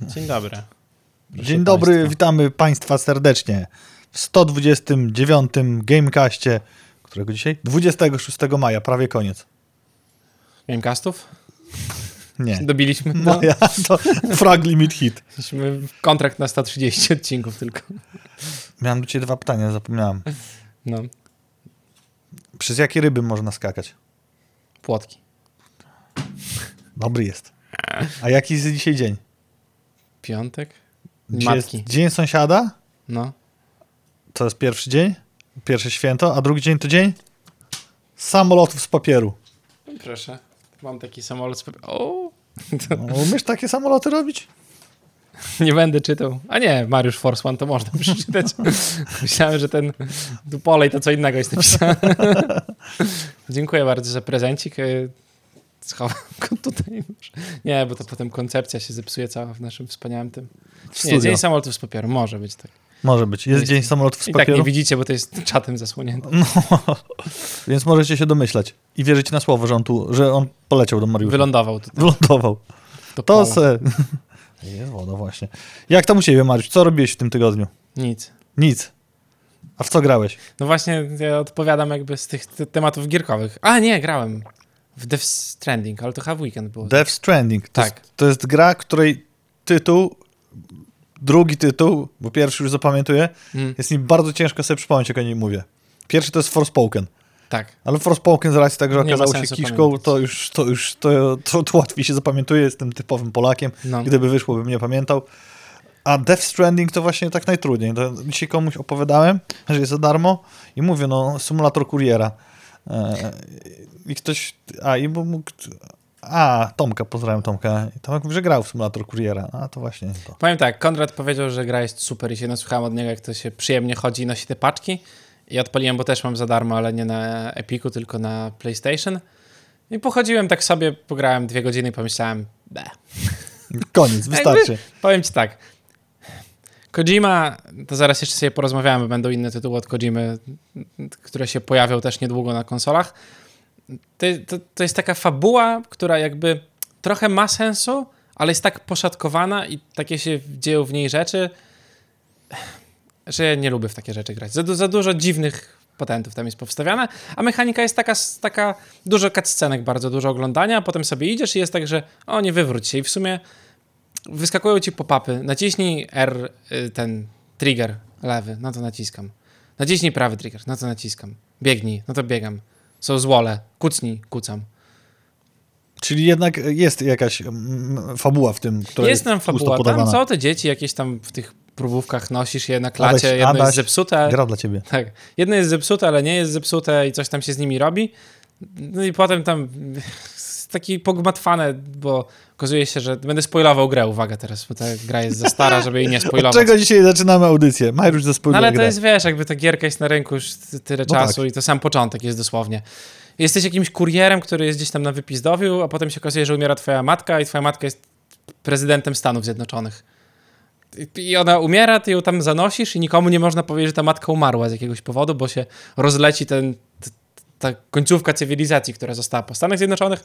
Dzień dobry. Proszę Dzień dobry, państwa. witamy Państwa serdecznie w 129 Gamecastie, którego dzisiaj? 26 maja, prawie koniec. Gamecastów? Nie. Dobiliśmy to. Maja to frag limit hit. Mieliśmy kontrakt na 130 odcinków tylko. Miałem do Ciebie dwa pytania, zapomniałem. No, Przez jakie ryby można skakać? płotki. Dobry jest. A jaki jest dzisiaj dzień? Piątek? Jest Matki. dzień sąsiada? No. To jest pierwszy dzień, pierwsze święto, a drugi dzień to dzień samolotów z papieru. Proszę. Mam taki samolot. z pap- O! No, umiesz takie samoloty robić? Nie będę czytał. A nie, Mariusz Force One to można przeczytać. Myślałem, że ten Dupolej to co innego jest napisane. Dziękuję bardzo za prezencik. Schowam go tutaj. Nie, bo to potem koncepcja się zepsuje cała w naszym wspaniałym tym. Nie, dzień samolotów z papieru. Może być tak. Może być. Jest Jest- dzień samolotów z I tak papieru. nie widzicie, bo to jest czatem zasłonięte. No, więc możecie się domyślać i wierzyć na słowo, że on tu, że on poleciał do Mariusza. Wylądował tutaj. Wylądował. To, To se... Jest woda właśnie. Jak tam u ciebie, Mariusz? Co robiłeś w tym tygodniu? Nic. Nic. A w co grałeś? No właśnie, ja odpowiadam jakby z tych te- tematów gierkowych. A nie, grałem w Death Stranding, ale to Have Weekend było. Death Stranding. To Tak. Jest, to jest gra, której tytuł, drugi tytuł, bo pierwszy już zapamiętuję, Mm, jest mi bardzo ciężko sobie przypomnieć, jak o niej mówię. Pierwszy to jest Forspoken. tak. Ale Forspoken z racji tak, że okazało się kiszką, pamiętać. to już, to już to, to, to łatwiej się zapamiętuje. Jestem typowym Polakiem. No. Gdyby wyszło, bym nie pamiętał. A Death Stranding to właśnie tak najtrudniej. To dzisiaj komuś opowiadałem, że jest za darmo i mówię, no, symulator kuriera. E, I ktoś, a i bo mógł, a, Tomka, pozdrawiam Tomka. Tomek mówi, że grał w symulator kuriera. A, to właśnie to. Powiem tak, Konrad powiedział, że gra jest super i się nasłuchałem od niego, jak to się przyjemnie chodzi i nosi te paczki. I odpaliłem, bo też mam za darmo, ale nie na Epiku, tylko na PlayStation. I pochodziłem tak sobie, pograłem dwie godziny i pomyślałem, be. Koniec, wystarczy. Powiem ci tak. Kojima, to zaraz jeszcze sobie porozmawiamy, będą inne tytuły od Kojimy, które się pojawią też niedługo na konsolach. To, to, to jest taka fabuła, która jakby trochę ma sensu, ale jest tak poszatkowana i takie się dzieją w niej rzeczy, że ja nie lubię w takie rzeczy grać. Za, za dużo dziwnych patentów tam jest powstawiane, a mechanika jest taka, taka dużo cutscenek, bardzo dużo oglądania, a potem sobie idziesz i jest tak, że o, nie wywróć się i w sumie wyskakują ci pop-upy. Naciśnij R, y, ten trigger lewy, no to naciskam. Naciśnij prawy trigger, no to naciskam. Biegnij, no to biegam. Są złole, kucnij, kucam. Czyli jednak jest jakaś mm, fabuła w tym, która jest tam pusto fabuła, tam są te dzieci jakieś tam w tych próbówkach nosisz je na klacie, Adaś- jedno Adaś jest zepsute. Gra dla ciebie. Tak, jedno jest zepsute, ale nie jest zepsute i coś tam się z nimi robi. No i potem tam jest taki pogmatwane, bo okazuje się, że będę spoilował grę, uwaga teraz, bo ta gra jest za stara, żeby jej nie Od spoilować. czego dzisiaj zaczynamy audycję? Mariusz No zespołuje ale to grę. jest, wiesz, jakby ta gierka jest na rynku już ty- tyle No czasu tak. i to sam początek jest dosłownie. Jesteś jakimś kurierem, który jest gdzieś tam na wypizdowiu, a potem się okazuje, że umiera twoja matka i twoja matka jest prezydentem Stanów Zjednoczonych. I- ona umiera, ty ją tam zanosisz i nikomu nie można powiedzieć, że ta matka umarła z jakiegoś powodu, bo się rozleci ten, ta końcówka cywilizacji, która została po Stanach Zjednoczonych.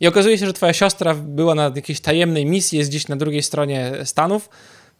I okazuje się, że twoja siostra była na jakiejś tajemnej misji, jest gdzieś na drugiej stronie Stanów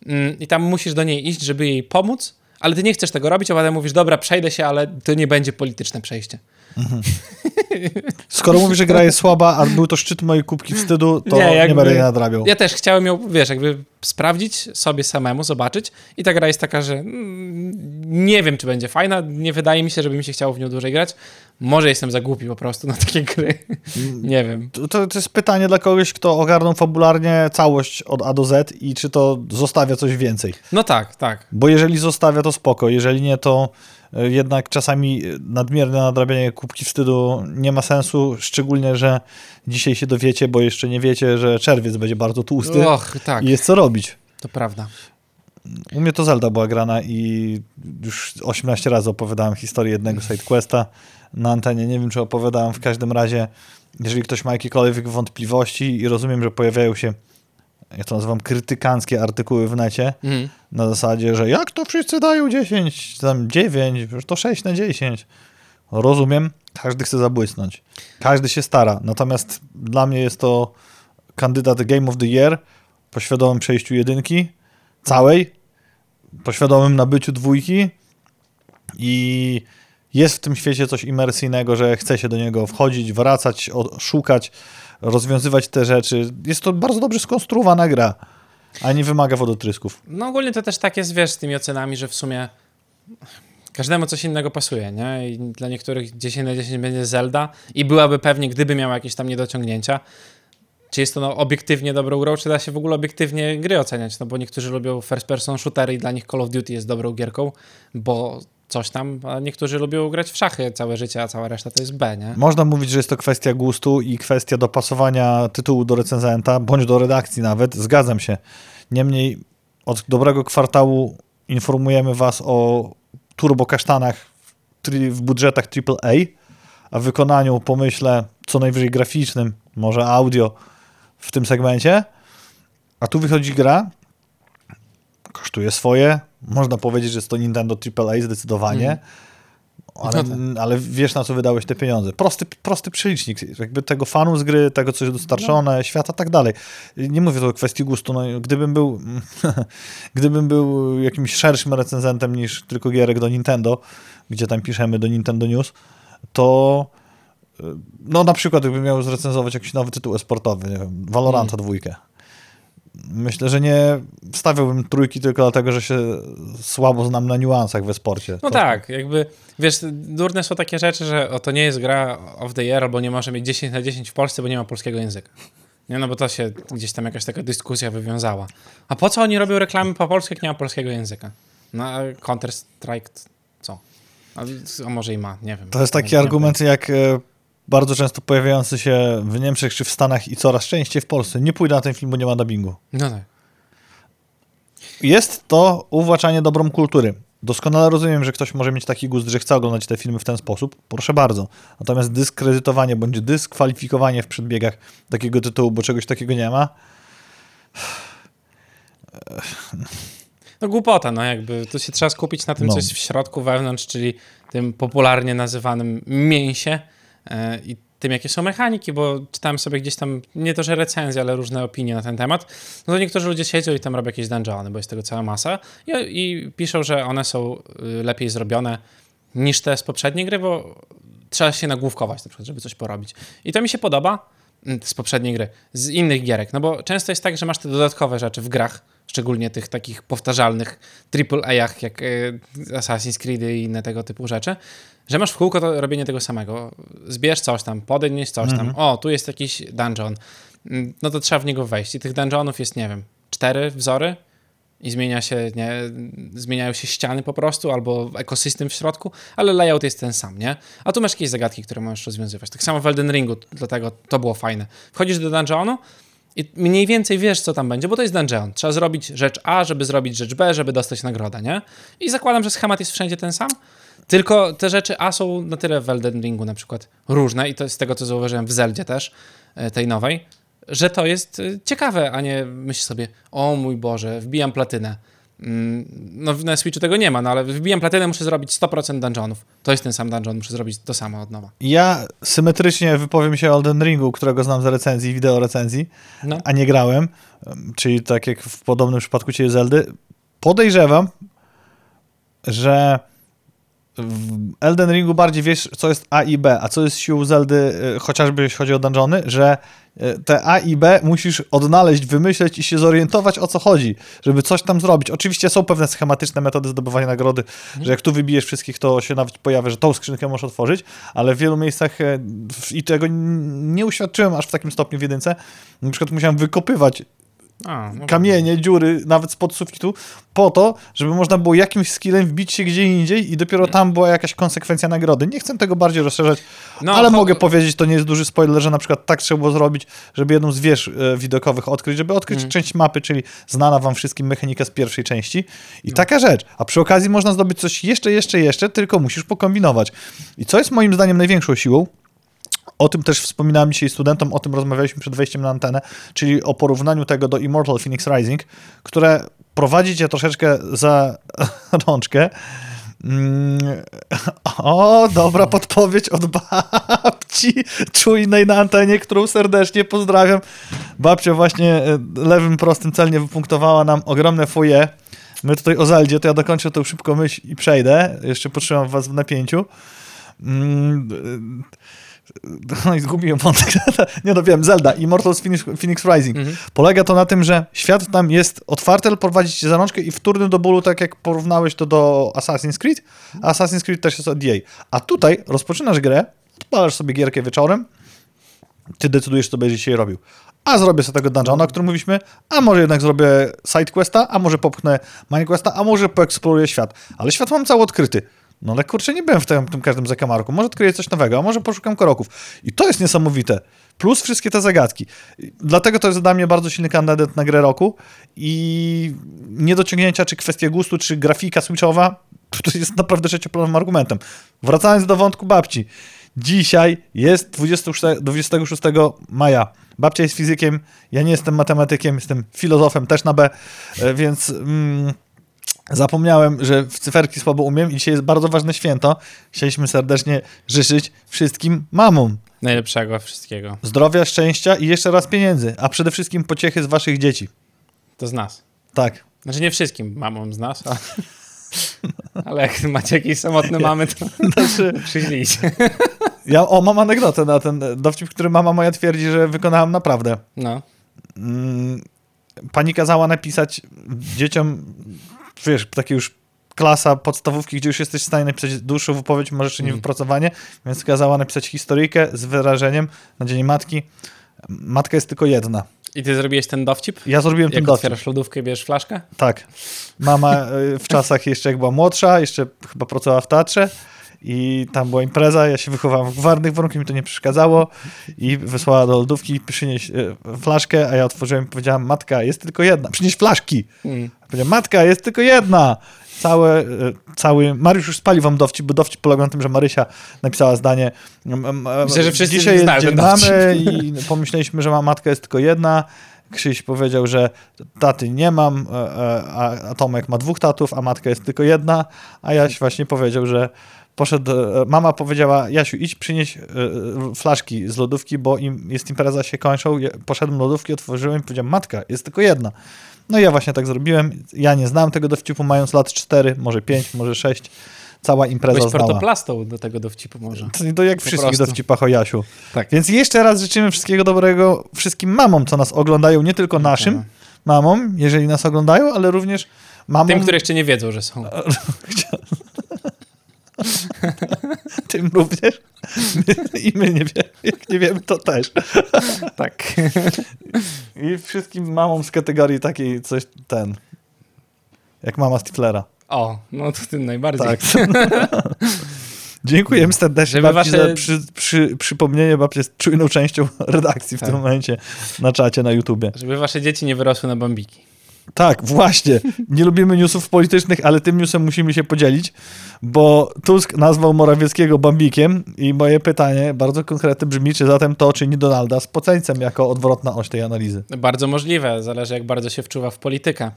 mm, i tam musisz do niej iść, żeby jej pomóc, ale ty nie chcesz tego robić, a potem mówisz, dobra, przejdę się, ale to nie będzie polityczne przejście. Skoro mówisz, że gra jest słaba, a był to szczyt mojej kubki wstydu, to Nie, nie, jakby- będę jej nadrabiał. Ja też chciałem ją, wiesz, jakby sprawdzić sobie samemu, zobaczyć i ta gra jest taka, że mm, nie wiem, czy będzie fajna, nie wydaje mi się, żeby mi się chciało w nią dłużej grać. Może jestem za głupi po prostu na takie gry. nie wiem. To, to jest pytanie dla kogoś, kto ogarnął fabularnie całość od A do Z i czy to zostawia coś więcej. No tak, tak. Bo jeżeli zostawia, to spoko. Jeżeli nie, to e, jednak czasami nadmierne nadrabianie kubki wstydu nie ma sensu, szczególnie, że dzisiaj się dowiecie, bo jeszcze nie wiecie, że czerwiec będzie bardzo tłusty Och, tak, i jest co robić. To prawda. U mnie to Zelda była grana i już 18 razy opowiadałem historię jednego sidequesta na antenie. Nie wiem, czy opowiadałem w każdym razie. Jeżeli ktoś ma jakiekolwiek wątpliwości i rozumiem, że pojawiają się, ja to nazywam krytykanckie artykuły w necie, Mhm. na zasadzie, że jak to wszyscy dają 10, tam 9, że to 6 na 10. Rozumiem, każdy chce zabłysnąć. Każdy się stara. Natomiast dla mnie jest to kandydat Game of the Year po świadomym przejściu jedynki, całej, po świadomym nabyciu dwójki i jest w tym świecie coś imersyjnego, że chce się do niego wchodzić, wracać, szukać, rozwiązywać te rzeczy. Jest to bardzo dobrze skonstruowana gra, a nie wymaga wodotrysków. No ogólnie to też tak jest, wiesz, z tymi ocenami, że w sumie każdemu coś innego pasuje, nie? I dla niektórych 10 na 10 będzie Zelda i byłaby pewnie, gdyby miała jakieś tam niedociągnięcia. Czy jest to no, obiektywnie dobrą grą, czy da się w ogóle obiektywnie gry oceniać? No bo niektórzy lubią first person shootery i dla nich Call of Duty jest dobrą gierką, bo coś tam, a niektórzy lubią grać w szachy całe życie, a cała reszta to jest B, nie? Można mówić, że jest to kwestia gustu i kwestia dopasowania tytułu do recenzenta, bądź do redakcji nawet. Zgadzam się. Niemniej od dobrego kwartału informujemy Was o turbokasztanach w budżetach AAA, a wykonaniu, pomyślę, co najwyżej graficznym, może audio w tym segmencie. A tu wychodzi gra, kosztuje swoje. Można powiedzieć, że jest to Nintendo AAA zdecydowanie. Mm. Ale, ale, wiesz, na co wydałeś te pieniądze. Prosty, prosty przelicznik, jakby tego fanu z gry, tego, co jest dostarczone, no. świata, tak dalej. Nie mówię tu o kwestii gustu. No, gdybym był gdybym był jakimś szerszym recenzentem niż tylko gierek do Nintendo, gdzie tam piszemy do Nintendo News, to no na przykład gdybym miał zrecenzować jakiś nowy tytuł sportowy, nie wiem, Valoranta mm. dwójkę, Myślę, że nie wstawiałbym trójki tylko dlatego, że się słabo znam na niuansach we sporcie. No to... tak, jakby, wiesz, durne są takie rzeczy, że o, to nie jest gra of the year, albo nie może mieć 10 na 10 w Polsce, bo nie ma polskiego języka. Nie, no bo to się gdzieś tam jakaś taka dyskusja wywiązała. A po co oni robią reklamy po polsku, jak nie ma polskiego języka? No, Counter-Strike co? A, a, może i ma, nie wiem. To jest taki argument jak e, bardzo często pojawiający się w Niemczech czy w Stanach i coraz częściej w Polsce. Nie pójdę na ten film, bo nie ma dubbingu. No tak. Jest to uwłaczanie dobrą kultury. Doskonale rozumiem, że ktoś może mieć taki gust, że chce oglądać te filmy w ten sposób. Proszę bardzo. Natomiast dyskredytowanie bądź dyskwalifikowanie w przedbiegach takiego tytułu, bo czegoś takiego nie ma. No głupota, no jakby. Tu się trzeba skupić na tym, no. co jest w środku, wewnątrz, czyli tym popularnie nazywanym mięsie i tym, jakie są mechaniki, bo czytałem sobie gdzieś tam, nie to, że recenzje, ale różne opinie na ten temat, no to niektórzy ludzie siedzą i tam robią jakieś dungeony, bo jest tego cała masa i, i piszą, że one są y, lepiej zrobione niż te z poprzedniej gry, bo trzeba się nagłówkować na przykład, żeby coś porobić. I to mi się podoba mm, z poprzedniej gry, z innych gierek, no bo często jest tak, że masz te dodatkowe rzeczy w grach, szczególnie tych takich powtarzalnych AAA-ach jak y, Assassin's Creed i inne tego typu rzeczy, że masz w kółko to robienie tego samego. Zbierz coś tam, podejmij coś tam. Mhm. O, tu jest jakiś dungeon. Mm, no to trzeba w niego wejść. I tych dungeonów jest, nie wiem, cztery wzory i zmienia się, nie, zmieniają się ściany po prostu, albo ekosystem w środku, ale layout jest ten sam, nie? A tu masz jakieś zagadki, które możesz rozwiązywać. Tak samo w Elden Ringu, dlatego to było fajne. Wchodzisz do dungeonu i mniej więcej wiesz, co tam będzie, bo to jest dungeon. Trzeba zrobić rzecz A, żeby zrobić rzecz B, żeby dostać nagrodę, nie? I zakładam, że schemat jest wszędzie ten sam, tylko te rzeczy A są na tyle w Elden Ringu na przykład różne i to z tego, co zauważyłem w Zeldzie też, e, tej nowej, że to jest e, ciekawe, a nie myśl sobie, o mój Boże, wbijam platynę. Mm, no na Switchu tego nie ma, no ale wbijam platynę, muszę zrobić 100% dungeonów. To jest ten sam dungeon, muszę zrobić to samo od nowa. Ja symetrycznie wypowiem się o Elden Ringu, którego znam z recenzji, wideo recenzji, no. a nie grałem, czyli tak jak w podobnym przypadku Ciebie Zeldy. Podejrzewam, że w Elden Ringu bardziej wiesz, co jest A i B, a co jest siłą Zeldy, y, chociażby jeśli chodzi o dungeony, że y, te A i B musisz odnaleźć, wymyśleć i się zorientować, o co chodzi, żeby coś tam zrobić. Oczywiście są pewne schematyczne metody zdobywania nagrody, że jak tu wybijesz wszystkich, to się nawet pojawia, że tą skrzynkę możesz otworzyć, ale w wielu miejscach y, i tego nie uświadczyłem aż w takim stopniu w jedynce, na przykład musiałem wykopywać a, no kamienie, dziury, nawet spod sufitu, po to, żeby można było jakimś skillem wbić się gdzie indziej i dopiero tam była jakaś konsekwencja nagrody. Nie chcę tego bardziej rozszerzać, no, ale mogę powiedzieć, to nie jest duży spoiler, że na przykład tak trzeba było zrobić, żeby jedną z wież e, widokowych odkryć, żeby odkryć mm. część mapy, czyli znana wam wszystkim mechanika z pierwszej części. I no. taka rzecz. A przy okazji można zdobyć coś jeszcze, jeszcze, jeszcze, tylko musisz pokombinować. I co jest moim zdaniem największą siłą, o tym też wspominałem dzisiaj studentom, o tym rozmawialiśmy przed wejściem na antenę, czyli o porównaniu tego do Immortal Phoenix Rising, które prowadzi cię troszeczkę za rączkę Mm, o, dobra podpowiedź od babci czujnej na antenie, którą serdecznie pozdrawiam. Babcia właśnie e, lewym prostym celnie wypunktowała nam ogromne foje. My tutaj o Zeldzie, to ja dokończę tą szybko myśl i przejdę. Jeszcze potrzymam was w napięciu. Mm, no i zgubiłem wątek. Nie no wiem, Zelda, Immortals Phoenix, Phoenix Rising. Mhm. Polega to na tym, że świat tam jest otwarty, ale prowadzi cię za rączkę i wtórny do bólu, tak jak porównałeś to do Assassin's Creed. A Assassin's Creed też jest od EA. A tutaj rozpoczynasz grę, odpalasz sobie gierkę wieczorem, ty decydujesz, co będziesz dzisiaj robił. A zrobię sobie tego dungeona, o którym mówiliśmy, a może jednak zrobię sidequesta, a może popchnę minequesta, a może poeksploruję świat. Ale świat mam cały odkryty. No ale kurczę, nie byłem w tym, tym każdym zakamarku. Może odkryję coś nowego, a może poszukam koroków. I to jest niesamowite. Plus wszystkie te zagadki. Dlatego to jest dla mnie bardzo silny kandydat na grę roku i niedociągnięcia, czy kwestia gustu, czy grafika switchowa, to jest naprawdę trzecioplanowym argumentem. Wracając do wątku babci. Dzisiaj jest 26, 26 maja. Babcia jest fizykiem, ja nie jestem matematykiem, jestem filozofem też na B, e, więc mm, zapomniałem, że w cyferki słabo umiem i dzisiaj jest bardzo ważne święto. Chcieliśmy serdecznie życzyć wszystkim mamom Najlepszego wszystkiego. zdrowia, szczęścia i jeszcze raz pieniędzy, a przede wszystkim pociechy z waszych dzieci. To z nas. Tak. Znaczy nie wszystkim mamom z nas, a... ale jak macie jakieś samotne mamy, to Znaczy, ja o, mam anegdotę na ten dowcip, który mama moja twierdzi, że wykonałam naprawdę. No. Mm, pani kazała napisać dzieciom, wiesz, takie już klasa podstawówki, gdzie już jesteś w stanie napisać dłuższą wypowiedź, może jeszcze nie Mhm. wypracowanie, więc kazała napisać historyjkę z wyrażeniem na dzień matki. Matka jest tylko jedna. I ty zrobiłeś ten dowcip? Ja zrobiłem ten Jak dowcip. otwierasz lodówkę i bierzesz flaszkę? Tak. Mama y, w czasach jeszcze jak była młodsza, jeszcze chyba pracowała w teatrze i tam była impreza, ja się wychowałem w gwarnych warunkach, mi to nie przeszkadzało i wysłała do lodówki przynieść y, flaszkę, a ja otworzyłem i powiedziałam, matka, jest tylko jedna, przynieś flaszki. Mm. Powiedziałem, matka, jest tylko jedna. Całe, y, cały, Mariusz już spalił wam dowcip, bo dowcip polegał na tym, że Marysia napisała zdanie Myślę, że wszyscy dzisiaj jest dzień mamy i pomyśleliśmy, że ma matka jest tylko jedna. Krzyś powiedział, że taty nie mam, e, e, a Tomek ma dwóch tatów, a matka jest tylko jedna, a Jaś właśnie powiedział, że poszedł, e, mama powiedziała, Jasiu, idź przynieś e, flaszki z lodówki, bo im jest impreza, się kończą. Poszedłem lodówki, otworzyłem i powiedziałem, matka, jest tylko jedna. No i ja właśnie tak zrobiłem. Ja nie znam tego dowcipu, mając lat 4, może 5, może 6. Cała impreza Byłeś znała. protoplastą do tego dowcipu może. To, to jak Po wszystkich prostu. dowcipach o Jasiu. Tak. Więc jeszcze raz życzymy wszystkiego dobrego wszystkim mamom, co nas oglądają, nie tylko naszym mamom, jeżeli nas oglądają, ale również mamom, Tym, które jeszcze nie wiedzą, że są. tym również. I my nie wiemy, jak nie wiemy, to też. Tak. I wszystkim mamom z kategorii takiej coś, ten, jak mama Stiflera. O, no to tym najbardziej. Tak. Dziękujemy serdecznie Żeby babci wasze- za przy, przy, przypomnienie. Babcia jest czujną częścią redakcji w Tak. tym momencie na czacie na YouTubie. Żeby wasze dzieci nie wyrosły na bambiki. Tak, właśnie. Nie lubimy newsów politycznych, ale tym newsem musimy się podzielić, bo Tusk nazwał Morawieckiego bambikiem i moje pytanie bardzo konkretne brzmi, czy zatem to czyni Donalda z poceńcem jako odwrotna oś tej analizy. Bardzo możliwe, zależy jak bardzo się wczuwa w politykę.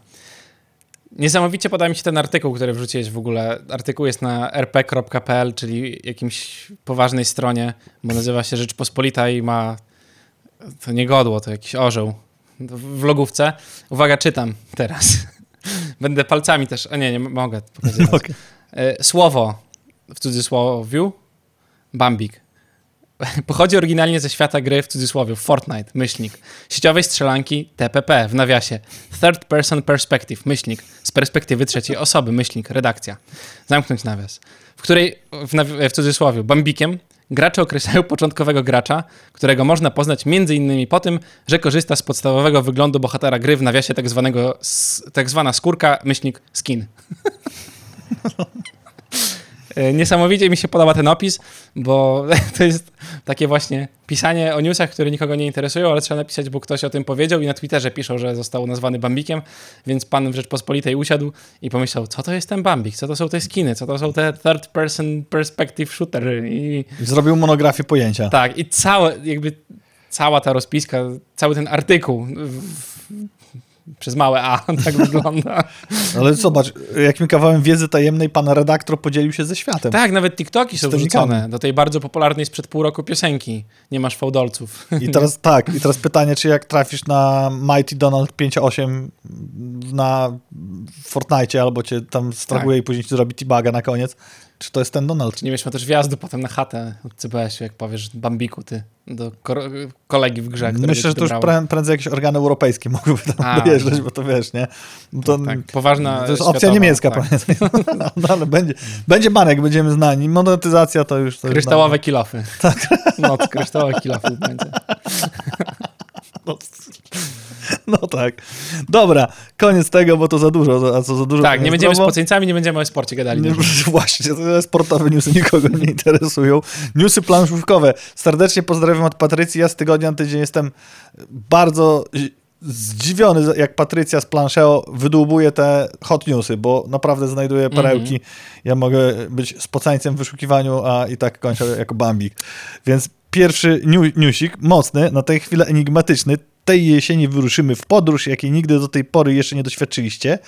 Niesamowicie podoba mi się ten artykuł, który wrzuciłeś w ogóle. Artykuł jest na rp.pl, czyli jakimś poważnej stronie, bo nazywa się Rzeczpospolita i ma to nie godło, to jakiś orzeł w logówce. Uwaga, czytam teraz. Będę palcami też, a nie, nie mogę pokazywać. E, Słowo, w cudzysłowiu, Bambik. Pochodzi oryginalnie ze świata gry w cudzysłowie Fortnite, myślnik. Sieciowej strzelanki TPP w nawiasie. Third Person Perspective, myślnik. Z perspektywy trzeciej osoby, myślnik, redakcja. Zamknąć nawias. W której, w, w cudzysłowie, Bambikiem gracze określają początkowego gracza, którego można poznać innymi po tym, że korzysta z podstawowego wyglądu bohatera gry w nawiasie tak zwanego, tak zwana skórka, myślnik, skin. E, Niesamowicie mi się podoba ten opis, bo to jest takie właśnie pisanie o newsach, które nikogo nie interesują, ale trzeba napisać, bo ktoś o tym powiedział i na Twitterze piszą, że został nazwany Bambikiem, więc pan w Rzeczpospolitej usiadł i pomyślał, co to jest ten Bambik, co to są te skiny, co to są te third person perspective shooter? I I Zrobił monografię pojęcia. tak, i całe, jakby cała ta rozpiska, cały ten artykuł w- przez małe A tak wygląda. Ale zobacz, jakim kawałem wiedzy tajemnej pan redaktor podzielił się ze światem. Tak, nawet TikToki są wrzucone do tej bardzo popularnej sprzed pół roku piosenki. Nie masz fałdolców. I teraz tak, i teraz pytanie, czy jak trafisz na Mighty Donald 5.8 na Fortnite albo cię tam straguje Tak. i później ci zrobi T-Baga na koniec, czy to jest ten Donald? Nie mieliśmy też wjazdu potem na chatę od CBS-u, jak powiesz Bambiku ty, do ko- kolegi w grze, Myślę, że to już prę- prędzej jakieś organy europejskie mogłyby tam A, dojeżdżać, no. bo to wiesz, nie? To, tak, poważna to jest opcja światowa, niemiecka, tak. No, ale będzie, będzie banek, będziemy znani. Monetyzacja to już... To już Kryształowe kilofy. Tak. Noc kryształowych kilofów będzie. No, no tak. Dobra, koniec tego, bo to za dużo, a co za dużo... Tak, nie będziemy z zdrowo. pocjeńcami, nie będziemy o sporcie gadali. Nie, właśnie, to sportowe newsy nikogo nie interesują. Newsy planszówkowe. Serdecznie pozdrawiam od Patrycji. Ja z tygodnia na tydzień jestem bardzo zdziwiony, jak Patrycja z Planszeo wydłubuje te hot newsy, bo naprawdę znajduje perełki. Ja mogę być spocańcem w wyszukiwaniu, a i tak kończę jako bambik. Więc pierwszy newsik, mocny, na tę chwilę enigmatyczny. Tej jesieni wyruszymy w podróż, jakiej nigdy do tej pory jeszcze nie doświadczyliście,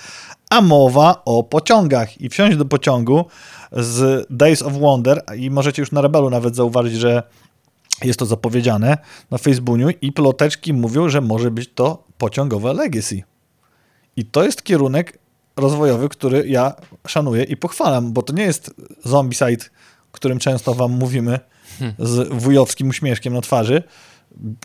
a mowa o pociągach. I wsiąść do pociągu z Days of Wonder i możecie już na Rebelu nawet zauważyć, że jest to zapowiedziane na Facebooku i ploteczki mówią, że może być to pociągowe Legacy. I to jest kierunek rozwojowy, który ja szanuję i pochwalam, bo to nie jest Zombicide, którym często wam mówimy z wujowskim uśmieszkiem na twarzy,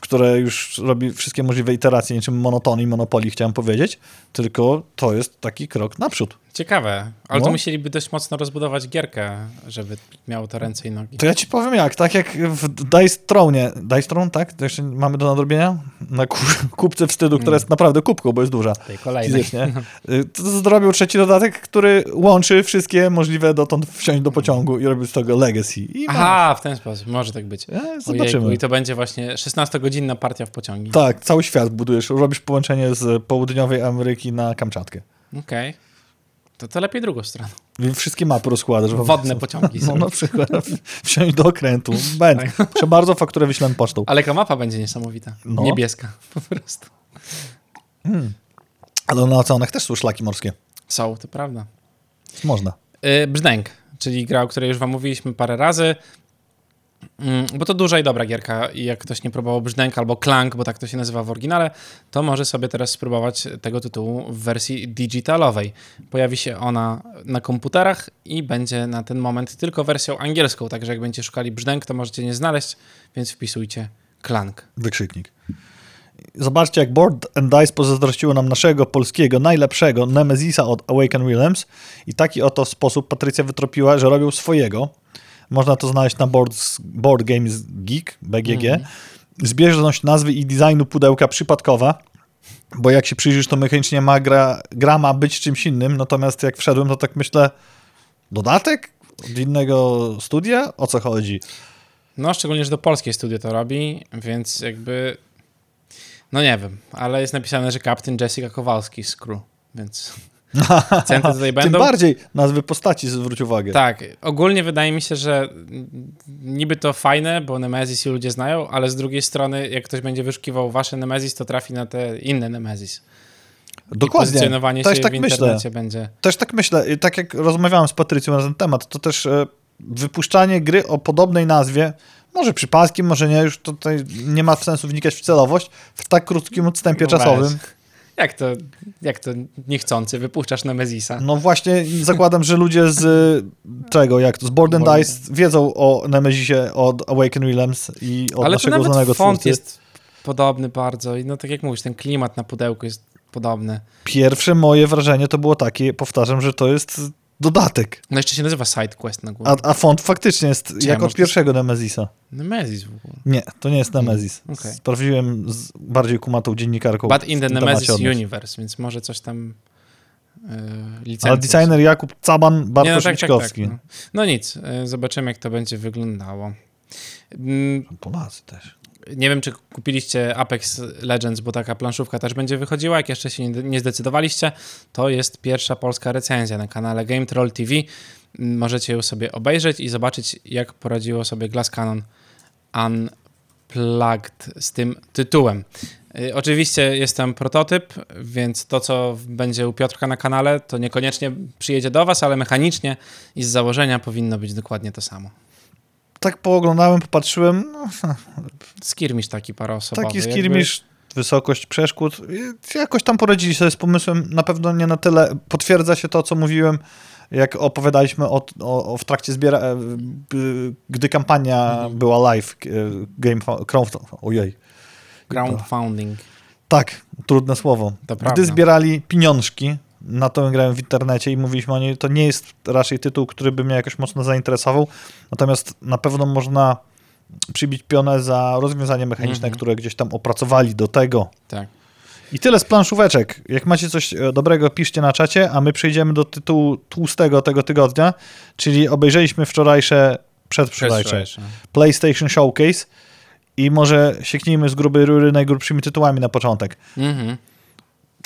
które już robi wszystkie możliwe iteracje, niczym monotony i monopolii, chciałem powiedzieć, tylko to jest taki krok naprzód. Ciekawe, ale No. to musieliby dość mocno rozbudować gierkę, żeby miało to ręce i nogi. To ja ci powiem jak, tak jak w Dice Throne, Dice Throne, tak? To jeszcze mamy do nadrobienia? Na ku- kubce wstydu, która jest naprawdę kubką, bo jest duża. Tej kolejnej. Fizycznie. Y, To zrobił trzeci dodatek, który łączy wszystkie możliwe dotąd wsiąść do pociągu i robił z tego Legacy. I Aha, w ten sposób, może tak być. ma- e, Ojejku, zobaczymy. I to będzie właśnie 16-godzinna partia w pociągi. Tak, cały świat budujesz, robisz połączenie z południowej Ameryki na Kamczatkę. Okej. To to lepiej drugą stroną. Wszystkie mapy rozkładasz. Wodne pociągi No są. na przykład wsiąść do okrętu. Będzie. Proszę bardzo, fakturę wyślemy pocztą. Ale jaka mapa będzie niesamowita. No. Niebieska po prostu. Ale na oceanach też są szlaki morskie. Są, to prawda. Można. Yy, Brzdęk, czyli gra, o której już wam mówiliśmy parę razy. Mm, Bo to duża i dobra gierka i jak ktoś nie próbował Brzdęk albo Clank, bo tak to się nazywa w oryginale, to może sobie teraz spróbować tego tytułu w wersji digitalowej. Pojawi się ona na komputerach i będzie na ten moment tylko wersją angielską, także jak będziecie szukali Brzdęk, to możecie nie znaleźć, więc wpisujcie Clank. Wykrzyknik. Zobaczcie, jak Board and Dice pozazdrościło nam naszego polskiego, najlepszego Nemezisa od Awaken Realms i taki oto sposób Patrycja wytropiła, że robią swojego. Można to znaleźć na Board, board Games Geek, BGG. Zbieżność nazwy i designu pudełka przypadkowa, bo jak się przyjrzysz, to mechanicznie ma gra, gra ma być czymś innym, natomiast jak wszedłem, to tak myślę, dodatek od innego studia? O co chodzi? No, szczególnie, że do polskiej studio to robi, więc jakby. No nie wiem, ale jest napisane, że kapitan Jessica Kowalski z crew, więc centy tutaj Tym będą. bardziej nazwy postaci zwróć uwagę. Tak, ogólnie wydaje mi się, że niby to fajne, bo Nemesis i ludzie znają, ale z drugiej strony, jak ktoś będzie wyszukiwał wasze Nemesis, to trafi na te inne Nemesis. I Dokładnie. pozycjonowanie Też się tak w myślę. internecie będzie. Też tak myślę. I Tak jak rozmawiałem z Patrycją na ten temat, to też e, wypuszczanie gry o podobnej nazwie, może przypadkiem, może nie, już tutaj nie ma sensu wnikać w celowość, w tak krótkim odstępie No czasowym. Jak to, jak to niechcący wypuszczasz Nemesisa? No właśnie zakładam, że ludzie z czego, jak to, z Board and Board- Dice wiedzą o Nemezisie od Awaken Realms i od Ale to naszego znanego font twórcy. jest podobny bardzo i no tak jak mówisz, ten klimat na pudełku jest podobny. Pierwsze moje wrażenie to było takie, powtarzam, że to jest dodatek. No jeszcze się nazywa SideQuest na górze. A, a font faktycznie jest Czy jak może od pierwszego Nemezisa. Nemesis w ogóle. Nie, to nie jest Nemezis. okej. Sprawdziłem z bardziej kumatą dziennikarką. But in the Nemesis. Universe, więc może coś tam yy, licencja. Ale designer Jakub Caban, Bartosz Nie, no, tak, tak, tak, no. no nic, yy, zobaczymy jak to będzie wyglądało. Mm, Polacy też. Nie wiem, czy kupiliście Apex Legends, bo taka planszówka też będzie wychodziła. Jak jeszcze się nie, zdecydowaliście, to jest pierwsza polska recenzja na kanale Game Troll TV. Możecie ją sobie obejrzeć i zobaczyć, jak poradziło sobie Glass Cannon Unplugged z tym tytułem. Y, Oczywiście jest tam prototyp, więc to, co będzie u Piotrka na kanale, to niekoniecznie przyjedzie do was, ale mechanicznie i z założenia powinno być dokładnie to samo. Tak pooglądałem, popatrzyłem, no, Skirmisz taki paroosobowy. taki jakby- skirmisz, wysokość przeszkód. Jakoś tam poradzili sobie z pomysłem, na pewno nie na tyle. Potwierdza się to, co mówiłem, jak opowiadaliśmy o, o, o w trakcie zbiera, e, gdy kampania Mhm. była live, e, game, ojej. Crowdfunding. Tak, trudne słowo. To Gdy prawda. zbierali pieniążki na tą grę w internecie i mówiliśmy o niej, to nie jest raczej tytuł, który by mnie jakoś mocno zainteresował, natomiast na pewno można przybić pionę za rozwiązanie mechaniczne, Mhm. które gdzieś tam opracowali do tego. Tak. I tyle z planszóweczek. Jak macie coś e, dobrego, piszcie na czacie, a my przejdziemy do tytułu tłustego tego tygodnia, czyli obejrzeliśmy wczorajsze, przedwczorajsze. PlayStation Showcase i może sieknijmy z grubej rury najgrubszymi tytułami na początek. Mhm.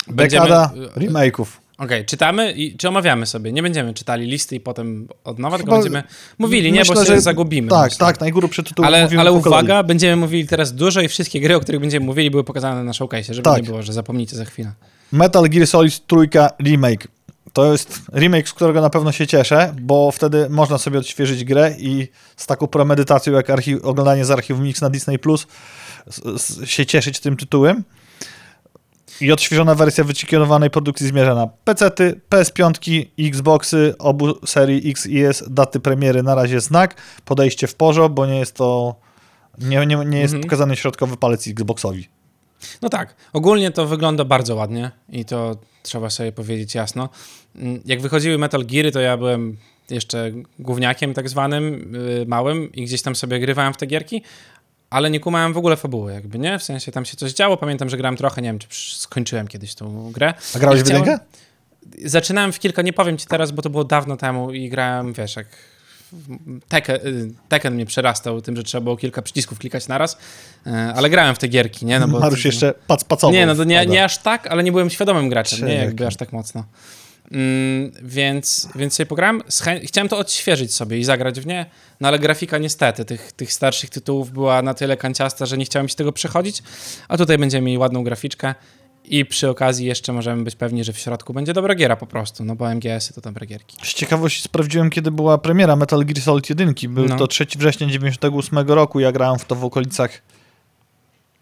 Dekada Będziemy- remake'ów. Okej, czytamy i czy omawiamy sobie? Nie będziemy czytali listy i potem od nowa, tylko będziemy mówili, nie, Myślę, bo się że- zagubimy. Tak, myślę. tak, najgrubszy tytuł Ale, ale uwaga, będziemy mówili teraz dużo i wszystkie gry, o których będziemy mówili, były pokazane na showcase, żeby Tak. nie było, że zapomnicie za chwilę. Metal Gear Solid Trójka Remake. To jest remake, z którego na pewno się cieszę, bo wtedy można sobie odświeżyć grę i z taką premedytacją jak archi- oglądanie z archiwum Mix na Disney Plus się cieszyć tym tytułem. I odświeżona wersja wyczekiwanej produkcji zmierza na PC-ty, PS5, Xboxy, obu serii X i S, daty premiery na razie znak, podejście w porzo, bo nie jest to nie, nie, nie jest Mhm. pokazany środkowy palec Xboxowi. No tak, ogólnie to wygląda bardzo ładnie i to trzeba sobie powiedzieć jasno. Mm, Jak wychodziły Metal Geary, to ja byłem jeszcze gówniakiem tak zwanym, yy, małym i gdzieś tam sobie grywałem w te gierki, ale nie kumałem w ogóle fabuły, jakby, nie? W sensie tam się coś działo, pamiętam, że grałem trochę, nie wiem, czy skończyłem kiedyś tą grę. A grałeś I w chciałem- jedynkę? Zaczynałem w kilka, nie powiem ci teraz, bo to było dawno temu i grałem, wiesz, jak Tekken, y, Tekken mnie przerastał tym, że trzeba było kilka przycisków klikać naraz, y, ale grałem w te gierki, nie? No bo Marusz jeszcze pac pacował. nie, no to nie, nie aż tak, ale nie byłem świadomym graczem, nie jakby aż tak mocno. Mm, więc, więc sobie pograłem. Chciałem to odświeżyć sobie i zagrać w nie, no ale grafika niestety tych, tych starszych tytułów była na tyle kanciasta, że nie chciałem się tego przechodzić, a tutaj będziemy mieli ładną graficzkę i przy okazji jeszcze możemy być pewni, że w środku będzie dobra giera po prostu, no bo MGS-y to dobre gierki. Z ciekawości sprawdziłem, kiedy była premiera Metal Gear Solid 1. Był No. to 3 września 98 roku. Ja grałem w to w okolicach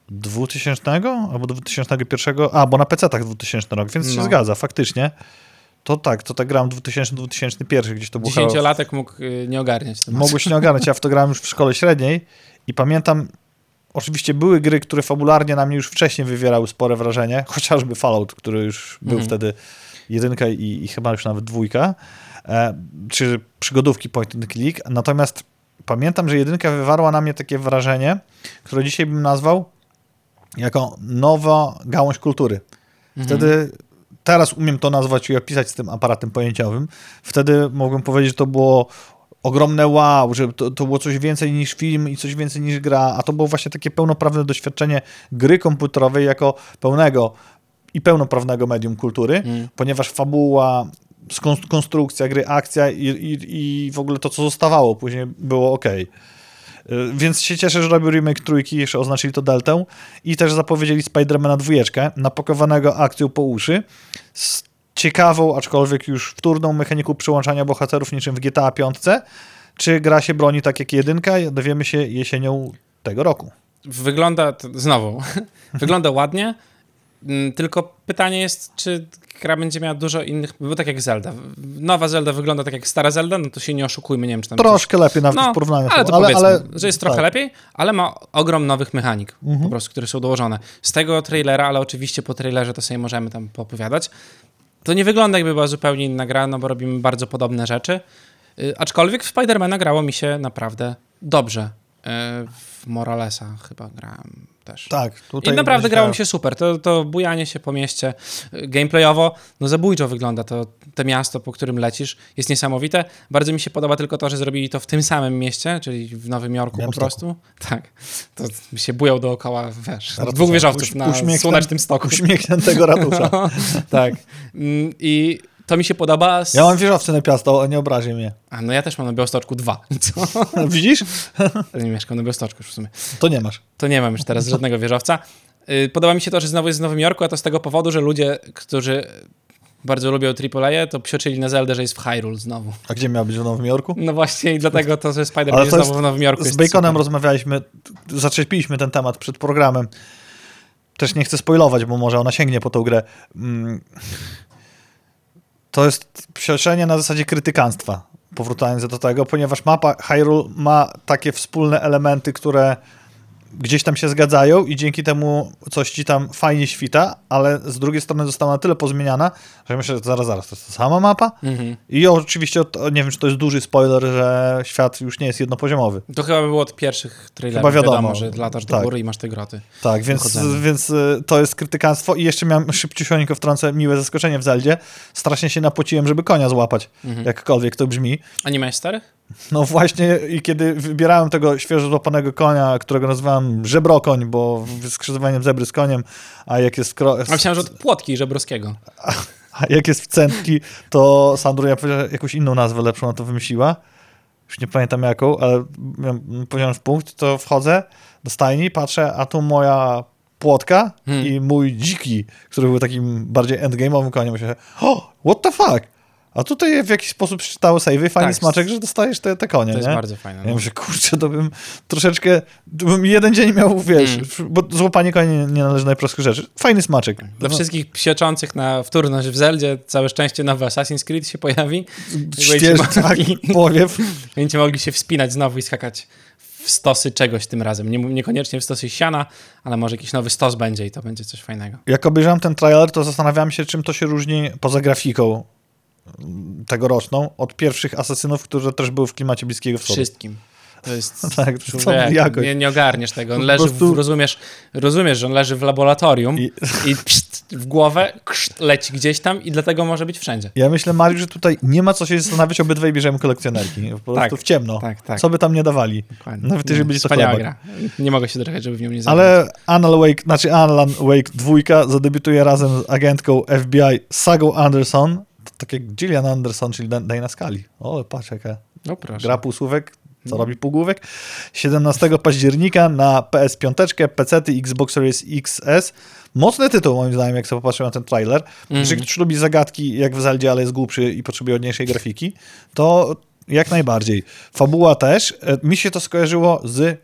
2000 albo 2001. A, bo na PC-tach 2000 rok, więc się No. zgadza, faktycznie. To tak, to tak grałem 2000-2001, gdzieś to było. Dziesięciolatek mógł y, nie ogarniać. Mogłeś nie ogarnąć. Ja w to grałem już w szkole średniej i pamiętam, oczywiście były gry, które fabularnie na mnie już wcześniej wywierały spore wrażenie, chociażby Fallout, który już był Mhm. wtedy jedynka i, i chyba już nawet dwójka, e, czy przygodówki point and click. Natomiast pamiętam, że jedynka wywarła na mnie takie wrażenie, które dzisiaj bym nazwał jako nowa gałąź kultury. Mhm. Teraz umiem to nazwać i opisać z tym aparatem pojęciowym. Wtedy mogłem powiedzieć, że to było ogromne wow, że to, to było coś więcej niż film i coś więcej niż gra, a to było właśnie takie pełnoprawne doświadczenie gry komputerowej jako pełnego i pełnoprawnego medium kultury, Mm. ponieważ fabuła, konstrukcja gry, akcja i, i, i w ogóle to, co zostawało później było ok. Więc się cieszę, że robił remake trójki, jeszcze oznaczyli to deltę i też zapowiedzieli Spidermana dwójeczkę, napakowanego akcją po uszy, z ciekawą, aczkolwiek już wtórną mechaniką przyłączania bohaterów niczym w GTA 5. Czy gra się broni tak jak jedynka? Dowiemy się jesienią tego roku. Wygląda, znowu, wygląda ładnie, mm, tylko pytanie jest, czy gra będzie miała dużo innych, bo tak jak Zelda. Nowa Zelda wygląda tak jak stara Zelda, no to się nie oszukujmy, nie wiem, czy tam... Troszkę lepiej nawet No, w porównaniu ale to powiedzmy, że jest trochę tak. lepiej, ale ma ogrom nowych mechanik, Mhm. po prostu, które są dołożone. Z tego trailera, ale oczywiście po trailerze to sobie możemy tam poopowiadać, to nie wygląda jakby była zupełnie inna gra, no bo robimy bardzo podobne rzeczy. Y, aczkolwiek w Spidermana grało mi się naprawdę dobrze. Y, w Moralesa chyba grałem też. Tak, tutaj I naprawdę grało mi się super. To, to bujanie się po mieście y, gameplayowo, no zabójczo wygląda to, te miasto, po którym lecisz, jest niesamowite. Bardzo mi się podoba tylko to, że zrobili to w tym samym mieście, czyli w Nowym Jorku po prostu. Tak. To mi się bujał dookoła, wiesz, Ratusza. dwóch wieżowców Uś- na słonecznym stoku. Uśmiechniętego ratusza. tak. Mm, I to mi się podoba. Z... Ja mam wieżowce na piasto, nie obrazi mnie. A, no ja też mam na Białostoczku dwa. Co? Widzisz? nie mieszkam na Białostoczku już w sumie. To nie masz. To nie mam już teraz żadnego wieżowca. Y, Podoba mi się to, że znowu jest w Nowym Jorku, a to z tego powodu, że ludzie, którzy bardzo lubią AAA, to psioczyli na Zeldę, że jest w Hyrule znowu. A gdzie miał być w Nowym Jorku? No właśnie i dlatego to, że Spider-Man jest znowu w Nowym Jorku. Z Baconem rozmawialiśmy, zaczepiliśmy ten temat przed programem. Też nie chcę spoilować, bo może ona sięgnie po tą grę. Mm. To jest psioczenie na zasadzie krytykanstwa, powracając do tego, ponieważ mapa Hyrule ma takie wspólne elementy, które gdzieś tam się zgadzają i dzięki temu coś ci tam fajnie świta, ale z drugiej strony została na tyle pozmieniana, że myślę, że zaraz, zaraz, to jest ta sama mapa? Mhm. I oczywiście, to- nie wiem, czy to jest duży spoiler, że świat już nie jest jednopoziomowy. To chyba by było od pierwszych trailerów. Chyba wiadomo. że latasz do Tak. góry i masz te groty. Tak, więc, więc y, to jest krytykanstwo. I jeszcze miałem szybciusiońko wtrącę miłe zaskoczenie w Zeldzie. Strasznie się napociłem, żeby konia złapać, Mhm. jakkolwiek to brzmi. A nie miałeś starych? No właśnie i kiedy wybierałem tego świeżo złapanego konia, którego nazywałem żebrokoń, bo skrzyżowaniem zebry z koniem, a jak jest kro... A myślałem, że od Płotki Żebrowskiego. a jak jest w centki, to Sandruja powiedziała jakąś inną nazwę lepszą na to wymyśliła. Już nie pamiętam jaką, ale powiedziałem w punkt, to wchodzę do stajni, patrzę, a tu moja płotka Hmm. i mój dziki, który był takim bardziej endgame'owym koniem. Myślę, o, what the fuck? A tutaj w jakiś sposób przeczytały save'y, fajny Tak. smaczek, że dostajesz te, te konie, To jest nie? bardzo fajne. Ja No. myślę, kurczę, to bym troszeczkę, to bym jeden dzień miał, wiesz, Mm. bo złapanie konia nie, nie należy do najprostszych rzeczy. Fajny smaczek. Dla No, wszystkich psioczących na wtórność w Zeldzie, całe szczęście nowy Assassin's Creed się pojawi. Będziecie tak, mogli- powiew. Będziecie mogli się wspinać znowu i skakać w stosy czegoś tym razem. Nie, niekoniecznie w stosy siana, ale może jakiś nowy stos będzie i to będzie coś fajnego. Jak obejrzałem ten trailer, to zastanawiałem się, czym to się różni poza grafiką tegoroczną od pierwszych asasynów, którzy też były w klimacie Bliskiego Wschodu. Wszystkim. To jest... Tak, to jakość. nie, nie ogarniesz tego. On leży, prostu- w, rozumiesz, rozumiesz, że on leży w laboratorium I- i, pszt, w głowę kszt, leci gdzieś tam i dlatego może być wszędzie. Ja myślę, Mariusz, że tutaj nie ma co się zastanawiać, obydwaj bierzemy kolekcjonerki. Po prostu Tak, w ciemno. tak, tak. Co by tam nie dawali. Dokładnie. Nawet jeżeli będzie to chlebak. gra. Nie mogę się doczekać, żeby w nią nie zagrać. Ale Alan Wake, znaczy Alan Wake 2 zadebiutuje razem z agentką FBI Sagą Anderson. Tak jak Gillian Anderson, czyli Dan- Dana Scully. O, patrz jaka No proszę. gra półsłówek. Co No. robi półgłówek? 17 października na PS5, PC, Xbox Series XS. Mocny tytuł, moim zdaniem, jak sobie popatrzyłem na ten trailer. Mhm. Jeżeli ktoś lubi zagadki, jak w Zeldzie, ale jest głupszy i potrzebuje ładniejszej grafiki, to jak najbardziej. Fabuła też. E, Mi się to skojarzyło z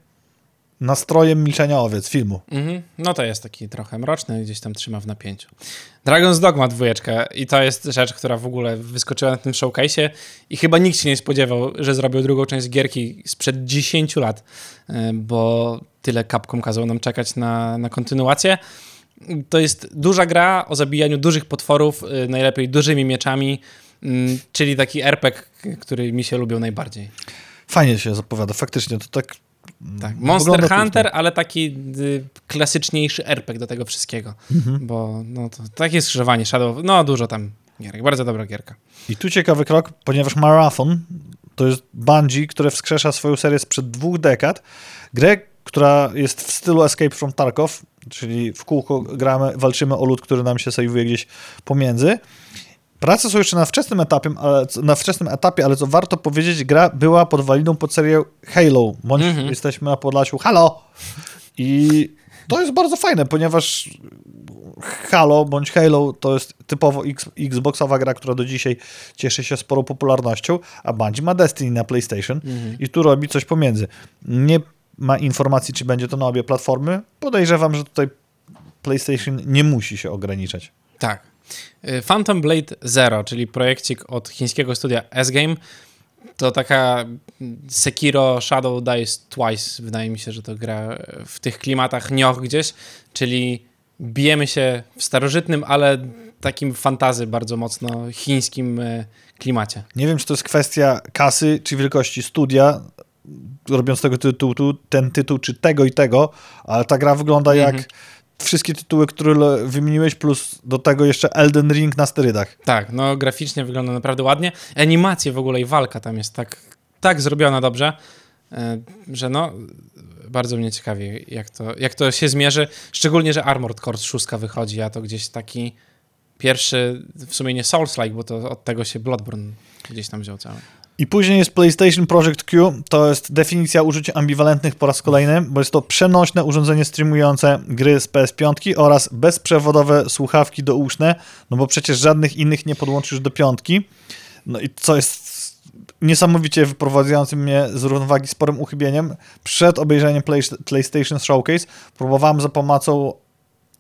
nastrojem Milczenia Owiec filmu. Mhm. No to jest taki trochę mroczny, gdzieś tam trzyma w napięciu. Dragon's Dogma dwójeczka i to jest rzecz, która w ogóle wyskoczyła na tym showcase'ie i chyba nikt się nie spodziewał, że zrobił drugą część gierki sprzed 10 lat, y, bo tyle Capcom kazał nam czekać na, na kontynuację. To jest duża gra o zabijaniu dużych potworów, y, najlepiej dużymi mieczami, mm, czyli taki RPG, który mi się lubią najbardziej. Fajnie się zapowiada, faktycznie to tak. Tak, Monster wygląda Hunter, ale taki y, klasyczniejszy RPG do tego wszystkiego. Mhm. Bo no, to takie skrzyżowanie Shadow, no dużo tam gierek, bardzo dobra gierka. I tu ciekawy krok, ponieważ Marathon to jest Bungie, które wskrzesza swoją serię sprzed dwóch dekad. Grę, która jest w stylu Escape from Tarkov, czyli w kółko gramy, walczymy o lud, który nam się sejwuje gdzieś pomiędzy. Prace są jeszcze na wczesnym etapie, ale, na wczesnym etapie, ale co warto powiedzieć, gra była podwaliną pod serię Halo, bądź Mhm. jesteśmy na Podlasiu Halo. I to jest bardzo fajne, ponieważ Halo bądź Halo to jest typowo X, Xboxowa gra, która do dzisiaj cieszy się sporą popularnością, a Bungie ma Destiny na PlayStation Mhm. i tu robi coś pomiędzy. Nie ma informacji, czy będzie to na obie platformy. Podejrzewam, że tutaj PlayStation nie musi się ograniczać. Tak. Y, Phantom Blade Zero, czyli projekcik od chińskiego studia S-Game, to taka mm, Sekiro Shadow Dice Twice, wydaje mi się, że to gra w tych klimatach nioch gdzieś, czyli bijemy się w starożytnym, ale takim fantazy bardzo mocno chińskim y, klimacie. Nie wiem, czy to jest kwestia kasy, czy wielkości studia, robiąc tego tytułu, ten tytuł, czy tego i tego, ale ta gra wygląda Mhm. jak wszystkie tytuły, które wymieniłeś, plus do tego jeszcze Elden Ring na sterydach. Tak, no graficznie wygląda naprawdę ładnie. Animacje w ogóle i walka tam jest tak, tak zrobiona dobrze, e, że no bardzo mnie ciekawi, jak to, jak to się zmierzy. Szczególnie, że Armored Core 6 wychodzi, a to gdzieś taki pierwszy, w sumie nie Souls-like, bo to od tego się Bloodborne gdzieś tam wziął cały. I później jest PlayStation Project Q, to jest definicja użycia ambiwalentnych po raz kolejny, bo jest to przenośne urządzenie streamujące gry z PS5 oraz bezprzewodowe słuchawki douszne, no bo przecież żadnych innych nie podłączysz do piątki. No i co jest niesamowicie wyprowadzającym mnie z równowagi sporym uchybieniem, przed obejrzeniem Play, PlayStation Showcase próbowałem za pomocą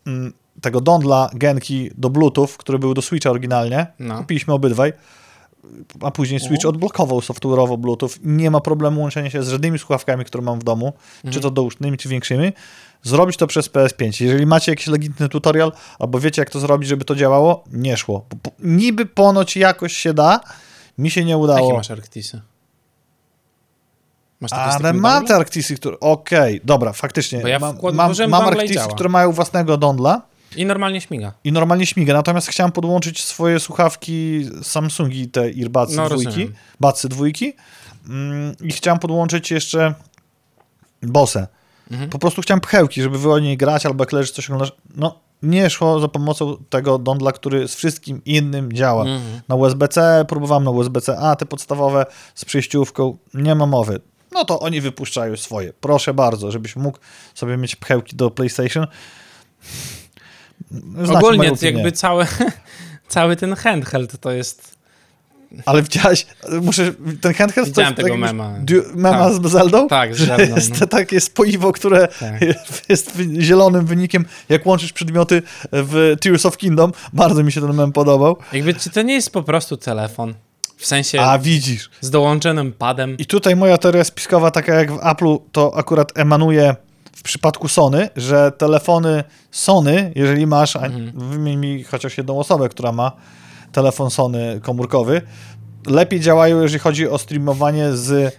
mm, tego dondla Genki do Bluetooth, który był do Switcha oryginalnie, No. kupiliśmy obydwaj, a później Switch U. odblokował software'owo Bluetooth. Nie ma problemu łączenia się z żadnymi słuchawkami, które mam w domu, Mhm. czy to dousznymi, czy większymi. Zrobić to przez PS5. Jeżeli macie jakiś legitny tutorial, albo wiecie, jak to zrobić, żeby to działało, nie szło. Po- Niby ponoć jakoś się da, mi się nie Jakie udało. masz Arctisy? Masz Ale mam te Arctisy, które... Okej, dobra, faktycznie. Bo ja mam mam, mam Arctisy, które mają własnego dondla I normalnie śmiga. i normalnie śmiga. Natomiast chciałem podłączyć swoje słuchawki Samsungi, te Earbudsy No, dwójki, rozumiem. Budsy dwójki mm, i chciałem podłączyć jeszcze Bose. Mhm. Po prostu chciałem pchełki, żeby wygodniej grać albo jak leży coś oglądasz. No, nie szło za pomocą tego dondla, który z wszystkim innym działa. Mhm. Na USB-C, próbowałem na USB-C-A, te podstawowe z przejściówką, nie ma mowy. No to oni wypuszczają swoje. Proszę bardzo, żebyś mógł sobie mieć pchełki do PlayStation. Znacie Ogólnie jakby cały, cały ten handheld to jest... Ale widziałeś, muszę, ten handheld Widziałem to jest tego mema. Du- mema Tak. z Zeldą? Tak, z Zeldą, Jest no. to takie spoiwo, które Tak. jest zielonym wynikiem, jak łączysz przedmioty w Tears of Kingdom. Bardzo mi się ten mem podobał. Jakby, czy to nie jest po prostu telefon? W sensie A widzisz. z dołączonym padem. I tutaj moja teoria spiskowa, taka jak w Apple'u, to akurat emanuje przypadku Sony, że telefony Sony, jeżeli masz, a wymień mi chociaż jedną osobę, która ma telefon Sony komórkowy, lepiej działają, jeżeli chodzi o streamowanie z,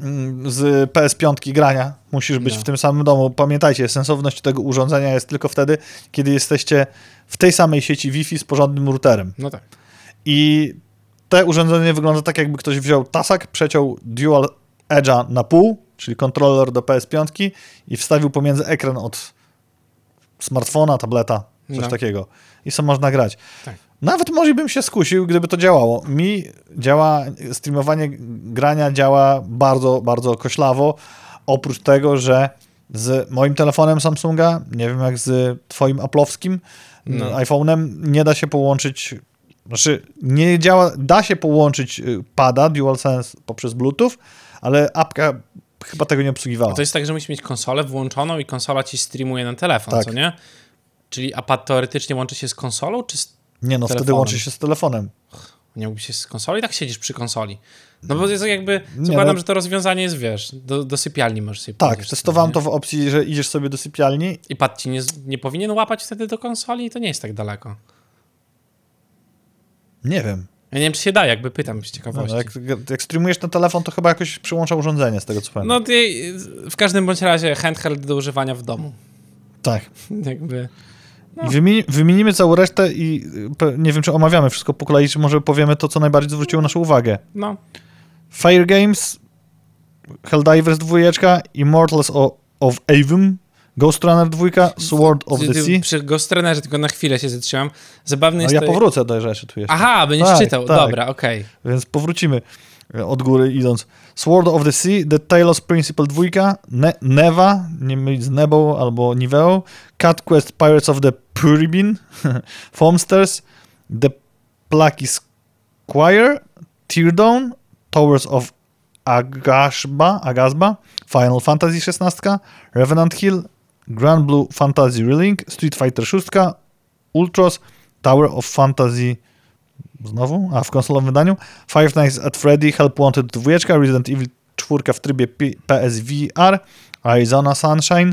mm, z PS5 grania. Musisz być No. w tym samym domu. Pamiętajcie, sensowność tego urządzenia jest tylko wtedy, kiedy jesteście w tej samej sieci Wi-Fi z porządnym routerem. No tak. I te urządzenie wygląda tak, jakby ktoś wziął tasak, przeciął Dual Edge'a na pół, czyli kontroler do PS5 i wstawił pomiędzy ekran od smartfona, tableta, coś No. takiego. I co można grać. Tak. Nawet może bym się skusił, gdyby to działało. Mi działa, streamowanie grania działa bardzo, bardzo koślawo. Oprócz tego, że z moim telefonem Samsunga, nie wiem jak z twoim aplowskim No. iPhone'em, nie da się połączyć, znaczy nie działa, da się połączyć y, pada DualSense poprzez Bluetooth, ale apka chyba tego nie obsługiwała. To jest tak, że musisz mieć konsolę włączoną i konsola ci streamuje na telefon, Tak. co nie? Czyli apad teoretycznie łączy się z konsolą, czy z... Nie no, wtedy telefonem. łączy się z telefonem. nie mógłby się z konsoli? I tak siedzisz przy konsoli. No bo jest jakby, Nie, zakładam, no- że to rozwiązanie jest, wiesz, do, do sypialni możesz sobie Tak, testowałem to w opcji, że idziesz sobie do sypialni I pad ci nie, nie powinien łapać wtedy do konsoli i to nie jest tak daleko. Nie wiem. Ja nie wiem, czy się da, jakby pytam z No, ciekawości. jak, jak streamujesz na telefon, to chyba jakoś przyłącza urządzenie, z tego co pamiętam. No ty, w każdym bądź razie handheld do używania w domu. Tak. Jakby... I wymieni, wymienimy całą resztę i nie wiem, czy omawiamy wszystko po kolei, czy może powiemy to, co najbardziej zwróciło naszą uwagę. No, Fire Games, Helldivers 2, Immortals o- of Avum, Ghost Runner 2, Sword of the Sea. Przy Ghostrunnerze tylko na chwilę się zatrzymam. Zabawny No jest ja to... powrócę do rzeczy tu jeszcze, Aha, będziesz Tak, czytał. tak. Dobra, okej. więc powrócimy y, od góry idąc. Sword of the Sea, The Talos Principle 2, ne Neva, nie mylić z Nebą albo Niveo, Cat Quest Pirates of the Puribin, Foamsters, The Plucky Squire, Teardown, Towers of Agashba, Agazba, Final Fantasy XVI, Revenant Hill, Grand Blue Fantasy Relink, Street Fighter 6, Ultros, Tower of Fantasy znowu, a w konsolowym wydaniu, Five Nights at Freddy, Help Wanted 2, Resident Evil 4 w trybie PSVR, Arizona Sunshine,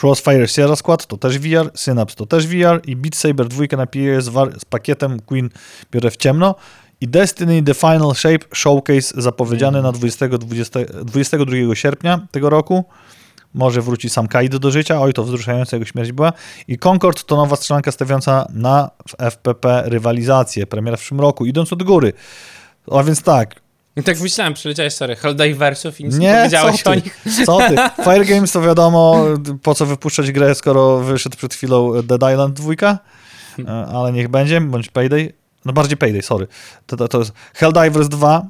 Crossfire Sierra Squad to też VR, Synapse to też VR i Beat Saber 2 na PS war- z pakietem Queen biorę w ciemno i Destiny The Final Shape Showcase zapowiedziany na 20, 20, 22 sierpnia tego roku. Może wróci sam Kaido do życia, oj to wzruszająca jego śmierć była. I Concord to nowa strzelanka stawiająca na FPP rywalizację, premiera w przyszłym roku, idąc od góry. A więc tak, tak myślałem, przeleciałeś, sorry, Helldiversów i nic nie, nie, powiedziałeś co o ty, nich. co ty. Fire Games to wiadomo, po co wypuszczać grę, skoro wyszedł przed chwilą Dead Island 2, E, ale niech będzie, bądź Payday. no bardziej Payday, sorry. To, to, to jest Helldivers 2,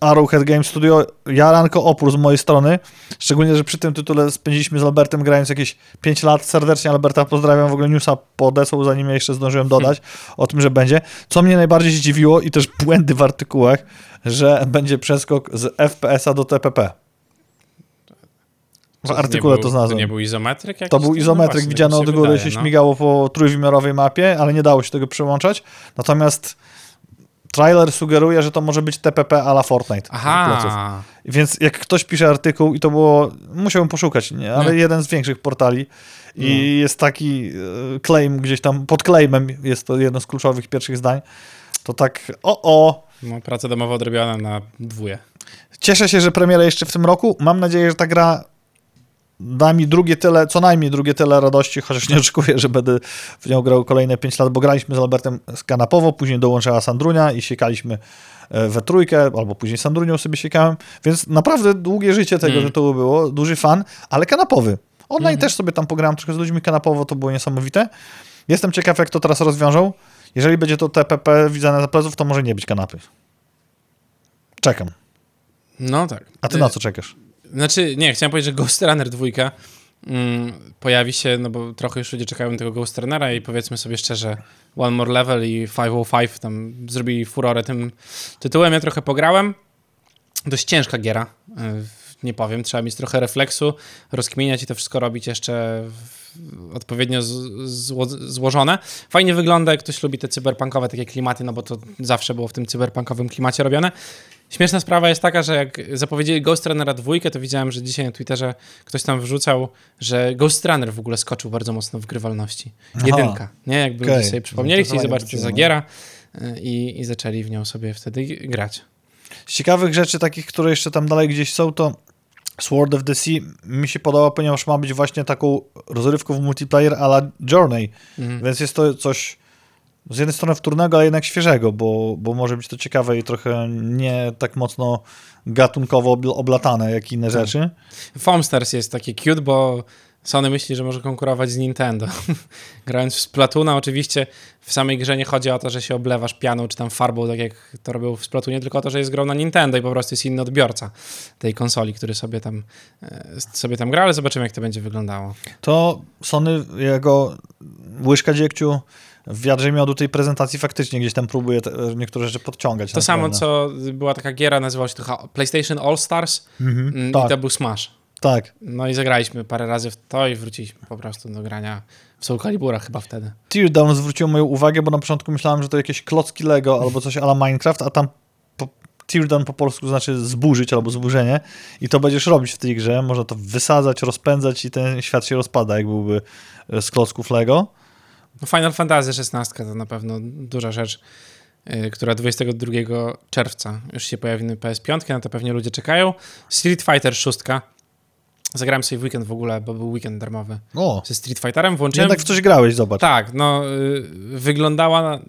Arrowhead Game Studio, jaranko opór z mojej strony, szczególnie, że przy tym tytule spędziliśmy z Albertem grając jakieś 5 lat. Serdecznie Alberta pozdrawiam, w ogóle newsa podesłał, zanim ja jeszcze zdążyłem dodać o tym, że będzie. Co mnie najbardziej zdziwiło i też błędy w artykułach, że będzie przeskok z FPS-a do TPP. W artykule to był, znalazłem. To nie był izometryk? To był No izometryk tak mi od góry, wydaje, się no. śmigało po trójwymiarowej mapie, ale nie dało się tego przełączać. Natomiast trailer sugeruje, że to może być TPP a la Fortnite. Aha, Więc jak ktoś pisze artykuł i to było, musiałbym poszukać, nie? ale Nie. jeden z większych portali i No. jest taki e, claim gdzieś tam, pod claimem jest to jedno z kluczowych pierwszych zdań, to tak o o, no, praca domowa odrobiona na dwóje. Cieszę się, że premiera jeszcze w tym roku. Mam nadzieję, że ta gra da mi drugie tyle, co najmniej drugie tyle radości, chociaż nie oczekuję, że będę w nią grał kolejne 5 lat, bo graliśmy z Albertem skanapowo, później dołączyła Sandrunia i siekaliśmy e, we trójkę, albo później Sandrunią sobie siekałem, więc naprawdę długie życie tego, Mm. że to było, duży fan, ale kanapowy. Online Mhm. też sobie tam pograłem trochę z ludźmi kanapowo, to było niesamowite. Jestem ciekaw, jak to teraz rozwiążą. Jeżeli będzie to TPP widziane za pleców, to może nie być kanapy. Czekam. No tak. A ty na co czekasz? Znaczy, nie, chciałem powiedzieć, że Ghost Runner 2 mm, pojawi się, no bo trochę już ludzie czekają tego Ghost Runnera i powiedzmy sobie szczerze, One More Level i 505 tam zrobili furorę tym tytułem. Ja trochę pograłem. Dość ciężka giera, y, nie powiem. Trzeba mieć trochę refleksu, rozkminiać i to wszystko robić jeszcze odpowiednio zło, złożone. Fajnie wygląda, jak ktoś lubi te cyberpunkowe takie klimaty, no bo to zawsze było w tym cyberpunkowym klimacie robione. Śmieszna sprawa jest taka, że jak zapowiedzieli Ghost Runnera dwójkę, to widziałem, że dzisiaj na Twitterze ktoś tam wrzucał, że Ghost Runner w ogóle skoczył bardzo mocno w grywalności. Aha. Jedynka, nie? Jakby ludzie sobie przypomnieli, chcieli zobaczyć, co za wróciło, no. giera y, i, i zaczęli w nią sobie wtedy grać. Z ciekawych rzeczy, takich, które jeszcze tam dalej gdzieś są, to Sword of the Sea mi się podoba, ponieważ ma być właśnie taką rozrywką w multiplayer a la Journey, Mhm. więc jest to coś z jednej strony wtórnego, ale jednak świeżego, bo, bo może być to ciekawe i trochę nie tak mocno gatunkowo obl- oblatane jak inne Tak. rzeczy. Foam Stars jest takie cute, bo Sony myśli, że może konkurować z Nintendo. Grając w Splatoona, oczywiście w samej grze nie chodzi o to, że się oblewasz pianą czy tam farbą, tak jak to robią w Splatoonie, tylko o to, że jest grą na Nintendo i po prostu jest inny odbiorca tej konsoli, który sobie tam, e, sobie tam gra, ale zobaczymy, jak to będzie wyglądało. To Sony, jego łyżka dziegciu w wiadrze miodu tej prezentacji faktycznie gdzieś tam próbuje te, niektóre rzeczy podciągać. To samo, naprawdę. co była taka giera, nazywała się to PlayStation All Stars Mhm. mm, i Tak, to był Smash. tak. No i zagraliśmy parę razy w to i wróciliśmy po prostu do grania w Soul Calibura chyba wtedy. Teardown zwróciło moją uwagę, bo na początku myślałem, że to jakieś klocki Lego albo coś ala Minecraft, a tam po, Teardown po polsku znaczy zburzyć albo zburzenie i to będziesz robić w tej grze. Można to wysadzać, rozpędzać i ten świat się rozpada, jak byłby z klocków Lego. No Final Fantasy XVI to na pewno duża rzecz, yy, która 22 czerwca już się pojawi na PS5, na to pewnie ludzie czekają. Street Fighter 6. Zagrałem sobie w weekend w ogóle, bo był weekend darmowy O, ze Street Fighterem. Włączyłem... jednak w coś grałeś, zobacz. Tak, no yy, wyglądała na,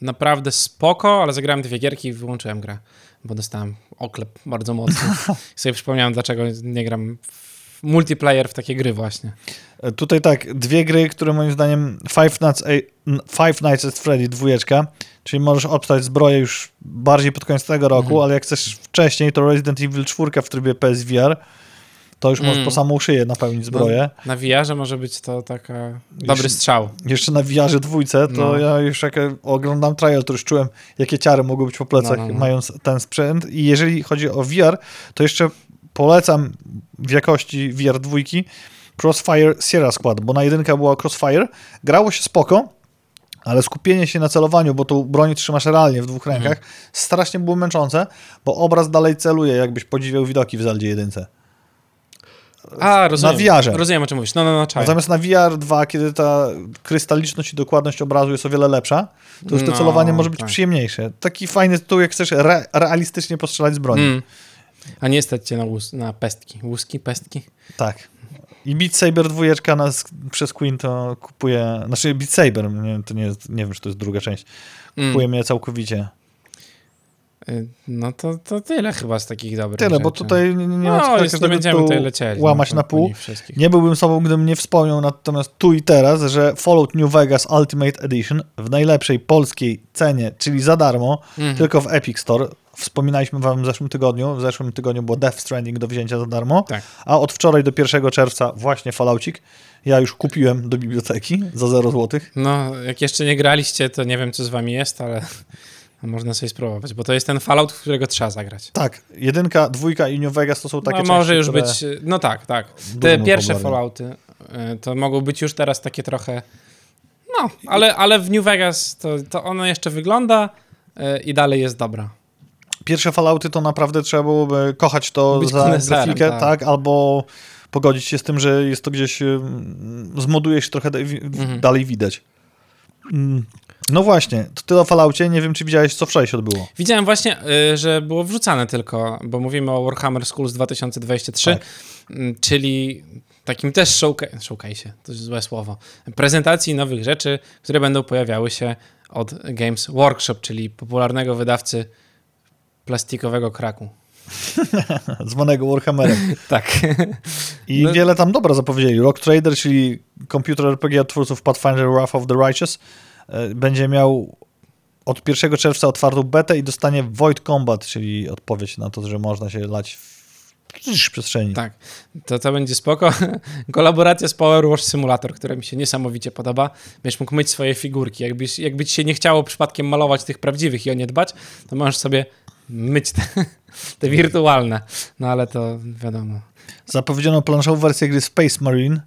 naprawdę spoko, ale zagrałem dwie gierki i wyłączyłem grę, bo dostałem oklep bardzo mocno. Sobie przypomniałem, dlaczego nie gram w multiplayer w takie gry właśnie. E, Tutaj tak, dwie gry, które moim zdaniem Five Nights, Five Nights at Freddy dwójeczka, czyli możesz obstać zbroję już bardziej pod koniec tego roku, Mhm. ale jak chcesz wcześniej, to Resident Evil 4 w trybie PSVR, to już możesz Mm. po samą szyję napełnić zbroję. Na VR-ze może być to taka dobry strzał. Jeszcze na VR dwójce, to No. ja już jak oglądam trial, to już czułem, jakie ciary mogły być po plecach, No, no, no. mając ten sprzęt. I jeżeli chodzi o VR, to jeszcze polecam w jakości VR dwójki Crossfire Sierra Squad, bo na jedynka była Crossfire, grało się spoko, ale skupienie się na celowaniu, bo tą broń trzymasz realnie w dwóch Mhm. rękach, strasznie było męczące, bo obraz dalej celuje, jakbyś podziwiał widoki w Zeldzie jedynce. A, rozumiem. Na VR-ze. Rozumiem, o czym mówisz. No, no, no, czaj. Natomiast na VR 2, kiedy ta krystaliczność i dokładność obrazu jest o wiele lepsza, to już to No, celowanie może być tak. przyjemniejsze. Taki fajny tytuł, jak chcesz re realistycznie postrzelać z broni. Mm. A nie stać cię na, łus, na pestki. Łuski, pestki? Tak. I Beat Saber 2 na, sk- przez Queen to kupuje, znaczy Beat Saber, nie, to nie, jest, nie wiem, czy to jest druga część, Mm. kupuje mnie całkowicie. Y, No to, to tyle chyba z takich dobrych Tyle, rzeczy. bo tutaj nie, nie ma no, co nie będziemy tu tutaj lecieli. łamać no, na pół. Nie byłbym sobą, gdybym nie wspomniał natomiast tu i teraz, że Fallout New Vegas Ultimate Edition w najlepszej polskiej cenie, czyli za darmo, Mhm. tylko w Epic Store. Wspominaliśmy wam w zeszłym tygodniu. W zeszłym tygodniu było Death Stranding do wzięcia za darmo. Tak. A od wczoraj do 1 czerwca właśnie Falloucik. Ja już kupiłem do biblioteki za 0 zł. No, jak jeszcze nie graliście, to nie wiem, co z wami jest, ale można sobie spróbować, bo to jest ten Fallout, w którego trzeba zagrać. Tak, jedynka, dwójka i New Vegas to są takie no, części, może już które... być, no tak, tak. Te pierwsze popularne. Fallouty y, to mogą być już teraz takie trochę, no, ale, ale w New Vegas to, to ono jeszcze wygląda y, i dalej jest dobra. Pierwsze Fallouty to naprawdę trzeba byłoby kochać to Być za grafikę, tak. tak. albo pogodzić się z tym, że jest to gdzieś, zmoduje się trochę Mhm. dalej widać. Mm, No właśnie, to tyle o Falloutie, nie wiem czy widziałeś co wczoraj się odbyło. Widziałem właśnie, y, że było wrzucane tylko, bo mówimy o Warhammer Schools 2023, Tak. mm, czyli takim też showca- showcase, to jest złe słowo, prezentacji nowych rzeczy, które będą pojawiały się od Games Workshop, czyli popularnego wydawcy plastikowego kraku. Zwanego Warhammerem. Tak. I No- wiele tam dobra zapowiedzieli. Rock Trader, czyli komputer RPG od twórców Pathfinder Wrath of the Righteous, e, będzie miał od 1 czerwca otwartą betę i dostanie Void Combat, czyli odpowiedź na to, że można się lać w przestrzeni. Tak, to, to będzie spoko. Kolaboracja z Power Wash Simulator, która mi się niesamowicie podoba. Będziesz mógł myć swoje figurki. Jakbyś, jakby ci się nie chciało przypadkiem malować tych prawdziwych i o nie dbać, to możesz sobie myć te, te wirtualne. No ale to wiadomo. Zapowiedziano planszową wersję gry Space Marine.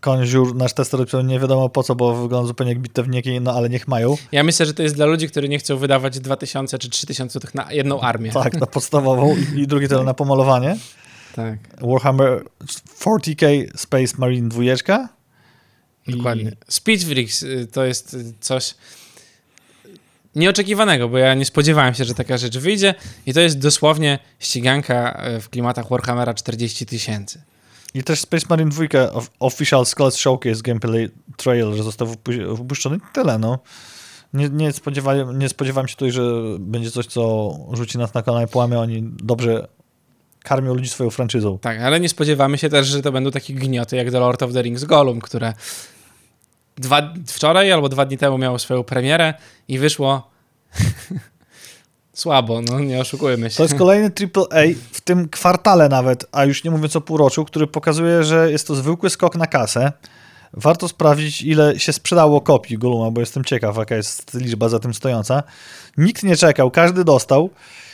Konżur, nasz tester nie wiadomo po co, bo wygląda zupełnie jak bitewniki, no ale niech mają. Ja myślę, że to jest dla ludzi, którzy nie chcą wydawać 2000 czy 3000 tych na jedną armię. Tak, na podstawową i, i drugi tyle na pomalowanie. tak Warhammer 40k Space Marine 2. I- dokładnie. Speech Freaks y, to jest y, coś nieoczekiwanego, bo ja nie spodziewałem się, że taka rzecz wyjdzie i to jest dosłownie ściganka y, w klimatach Warhammera 40 tysięcy. I też Space Marine 2 of- Official Skulls Showcase Gameplay Trail, że został wypu- wypuszczony. Tyle, no. Nie, nie, spodziewałem, nie spodziewałem się tutaj, że będzie coś, co rzuci nas na kolana i połamie. Oni dobrze karmią ludzi swoją franczyzą. Tak, ale nie spodziewamy się też, że to będą takie gnioty jak The Lord of the Rings Gollum, które dwa, wczoraj albo dwa dni temu miało swoją premierę i wyszło słabo, no nie oszukujmy się. To jest kolejny AAA w tym kwartale nawet, a już nie mówiąc o półroczu, który pokazuje, że jest to zwykły skok na kasę. Warto sprawdzić, ile się sprzedało kopii Goluma, bo jestem ciekaw, jaka jest liczba za tym stojąca. Nikt nie czekał, każdy dostał.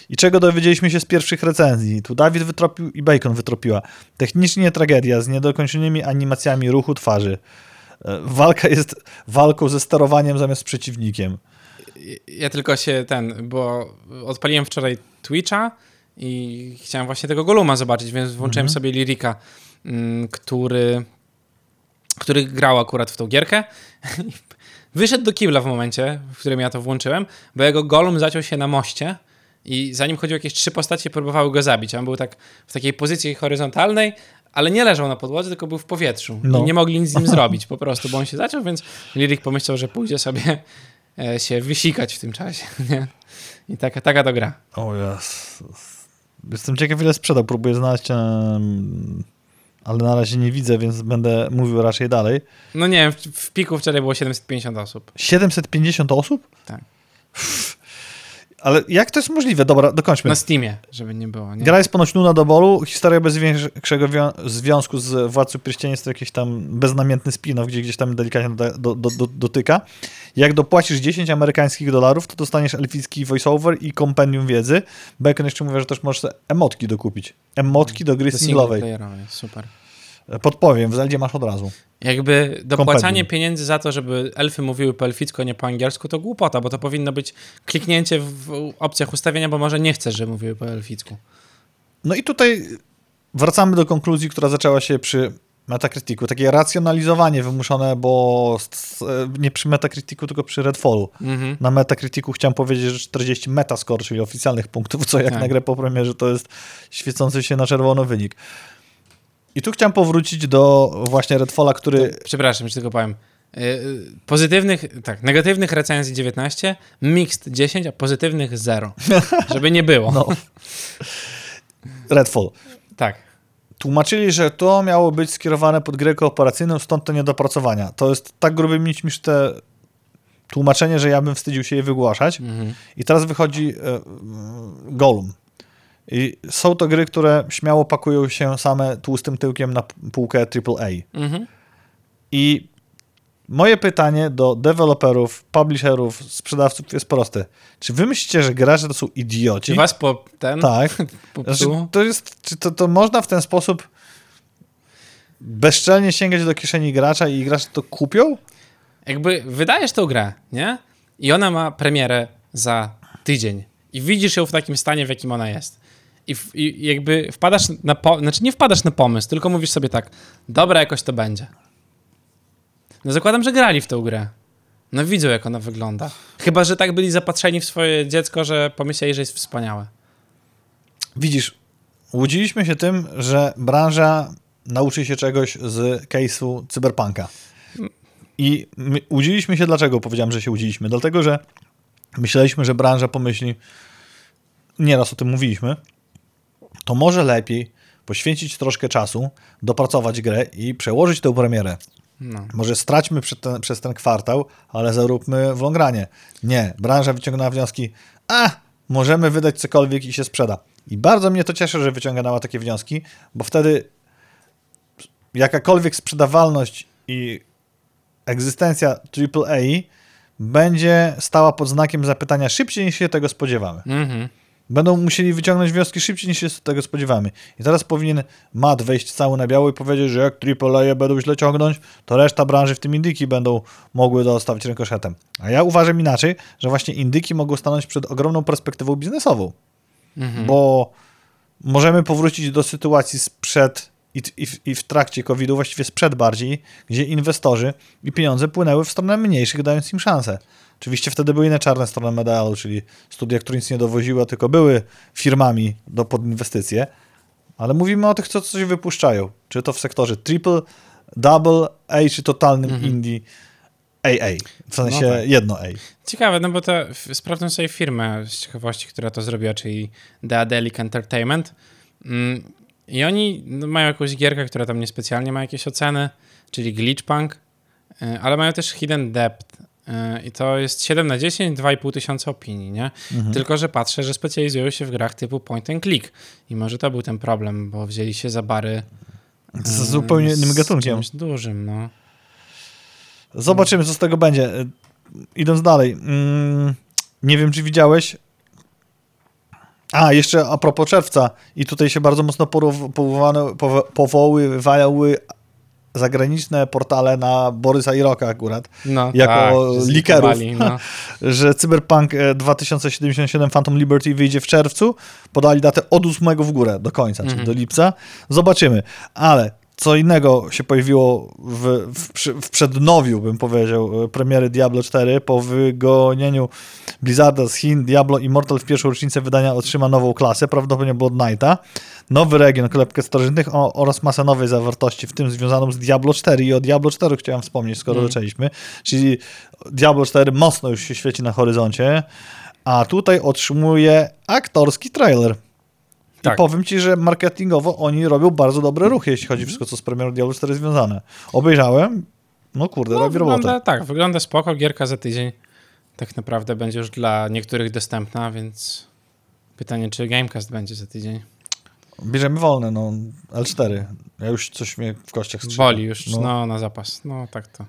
I czego dowiedzieliśmy się z pierwszych recenzji? Tu Dawid wytropił i Bacon wytropiła. Technicznie tragedia z niedokończonymi animacjami ruchu twarzy. E, Walka jest walką ze sterowaniem zamiast przeciwnikiem. Ja tylko się ten, bo odpaliłem wczoraj Twitcha i chciałem właśnie tego Goluma zobaczyć, więc włączyłem Mhm. sobie Lirika, mm, który, który grał akurat w tą gierkę. Wyszedł do kibla w momencie, w którym ja to włączyłem, bo jego Golum zaciął się na moście i zanim chodziło jakieś trzy postacie, próbowały go zabić. On był tak w takiej pozycji horyzontalnej, ale nie leżał na podłodze, tylko był w powietrzu. No. I nie mogli nic z nim zrobić po prostu, bo on się zaciął, więc Lirik pomyślał, że pójdzie sobie e, się wysikać w tym czasie. Nie? I taka, taka to gra. O Jezus. Jestem ciekaw, ile sprzedał. Próbuję znaleźć, ale na razie nie widzę, więc będę mówił raczej dalej. No nie wiem, w, w piku wczoraj było 750 osób. 750 osób? Tak. Ale jak to jest możliwe? Dobra, dokończmy. Na Steamie, żeby nie było. Nie? Gra jest ponoć nudna do bolu. Historia bez większego wią- związku z Władcą Pierścieni to jakiś tam beznamiętny spin-off, gdzie gdzieś tam delikatnie do, do, do, do, dotyka. Jak dopłacisz 10 amerykańskich dolarów, to dostaniesz elficki voiceover i kompendium wiedzy. Bacon jeszcze mówi, że też możesz emotki dokupić. Emotki do gry To singlowej. super. Podpowiem, w Zeldzie masz od razu. Jakby dopłacanie pieniędzy za to, żeby elfy mówiły po elficku, a nie po angielsku, to głupota, bo to powinno być kliknięcie w opcjach ustawienia, bo może nie chcesz, żeby mówiły po elficku. No i tutaj wracamy do konkluzji, która zaczęła się przy Metacriticu. Takie racjonalizowanie wymuszone, bo nie przy Metacriticu, tylko przy Redfallu. Mhm. Na Metacriticu chciałem powiedzieć, że 40 metascore, czyli oficjalnych punktów, co jak Tak. na grę po premierze to jest świecący się na czerwono wynik. I tu chciałem powrócić do właśnie Redfalla, który... Przepraszam, że tylko powiem. y, pozytywnych, tak, negatywnych recenzji 19, mixed 10, a pozytywnych 0. Żeby nie było. No. Redfall. Tak. Tłumaczyli, że to miało być skierowane pod grę kooperacyjną, stąd te niedopracowania. To jest tak gruby mieć niż te tłumaczenie, że ja bym wstydził się je wygłaszać. Mhm. I teraz wychodzi e, Golum. I są to gry, które śmiało pakują się same tłustym tyłkiem na półkę AAA. Mhm. I moje pytanie do deweloperów, publisherów, sprzedawców jest proste. Czy wy myślicie, że gracze to są idioci? Czy was po ten Tak. Znaczy, popsuło? to jest, czy to, to można w ten sposób bezczelnie sięgać do kieszeni gracza i gracze to kupią? Jakby wydajesz tą grę, nie? I ona ma premierę za tydzień. I widzisz ją w takim stanie, w jakim ona jest. I, w, i jakby wpadasz na po, znaczy nie wpadasz na pomysł, tylko mówisz sobie tak, dobra, jakoś to będzie. No zakładam, że grali w tę grę. No widzą, jak ona wygląda. Chyba, że tak byli zapatrzeni w swoje dziecko, że pomyśleli, że jest wspaniałe. Widzisz, łudziliśmy się tym, że branża nauczy się czegoś z case'u cyberpunka. I my, łudziliśmy się dlaczego? Powiedziałem, że się łudziliśmy. Dlatego, że myśleliśmy, że branża pomyśli, nieraz o tym mówiliśmy, to może lepiej poświęcić troszkę czasu, dopracować grę i przełożyć tę premierę. No. Może straćmy ten, przez ten kwartał, ale zaróbmy w longranie. Nie, branża wyciągnęła wnioski, a możemy wydać cokolwiek i się sprzeda. I bardzo mnie to cieszy, że wyciągnęła takie wnioski, bo wtedy jakakolwiek sprzedawalność i egzystencja AAA będzie stała pod znakiem zapytania szybciej niż się tego spodziewamy. Mhm. Będą musieli wyciągnąć wnioski szybciej niż się z tego spodziewamy. I teraz powinien Matt wejść cały na biało i powiedzieć, że jak AAA będą źle ciągnąć, to reszta branży, w tym indyki, będą mogły dostawić rękoszetem. A ja uważam inaczej, że właśnie indyki mogą stanąć przed ogromną perspektywą biznesową. Mhm. Bo możemy powrócić do sytuacji sprzed i, i, w- i w trakcie COVID-u, właściwie sprzed bardziej, gdzie inwestorzy i pieniądze płynęły w stronę mniejszych, dając im szansę. Oczywiście wtedy były inne czarne strony medalu, czyli studia, które nic nie dowoziły, tylko były firmami do pod inwestycje, ale mówimy o tych, co coś wypuszczają. Czy to w sektorze triple, double A, czy totalnym indie AA. W sensie No tak. jedno A. Ciekawe, no bo to sprawdzam sobie firmę z ciekawości, która to zrobiła, czyli Daedalic Entertainment. Mm, I oni no, mają jakąś gierkę, która tam niespecjalnie ma jakieś oceny, czyli Glitchpunk, y, ale mają też Hidden Depth. Y, I to jest 7 na 10, 2,5 tysiąca opinii, nie? Tylko, że patrzę, że specjalizują się w grach typu point and click. I może to był ten problem, bo wzięli się za bary Z y, zupełnie innym z gatunkiem. czymś dużym, no. Zobaczymy, co z tego będzie. Y, Idąc dalej. Mm, nie wiem, czy widziałeś. A, jeszcze a propos czerwca. I tutaj się bardzo mocno powoływały zagraniczne portale na Borysa i Roka akurat, no Jako tak, likerów. No. że Cyberpunk e, 2077 Phantom Liberty wyjdzie w czerwcu. Podali datę od 8 w górę do końca, czyli do lipca. Zobaczymy. Ale co innego się pojawiło w, w, w przednowiu, bym powiedział, e, premiery Diablo 4. Po wygonieniu Blizzarda z Chin, Diablo Immortal w pierwszą rocznicę wydania otrzyma nową klasę, prawdopodobnie Blood Knighta, nowy region, kolebkę starożytnych oraz masę nowej zawartości, w tym związaną z Diablo 4. I o Diablo 4 chciałem wspomnieć, skoro Mm. zaczęliśmy. Czyli Diablo 4 mocno już się świeci na horyzoncie, a tutaj otrzymuje aktorski trailer. I Tak. powiem ci, że marketingowo oni robią bardzo dobre ruchy, jeśli chodzi wszystko, co z premierą Diablo 4 związane. Obejrzałem, no kurde, No, robi wygląda, robotę. tak, wygląda spoko. Gierka za tydzień tak naprawdę będzie już dla niektórych dostępna, więc pytanie, czy Gamecast będzie za tydzień. Bierzemy wolne, no L4. Ja już coś mnie w kościach strzela. Boli już, no. na zapas. No tak to,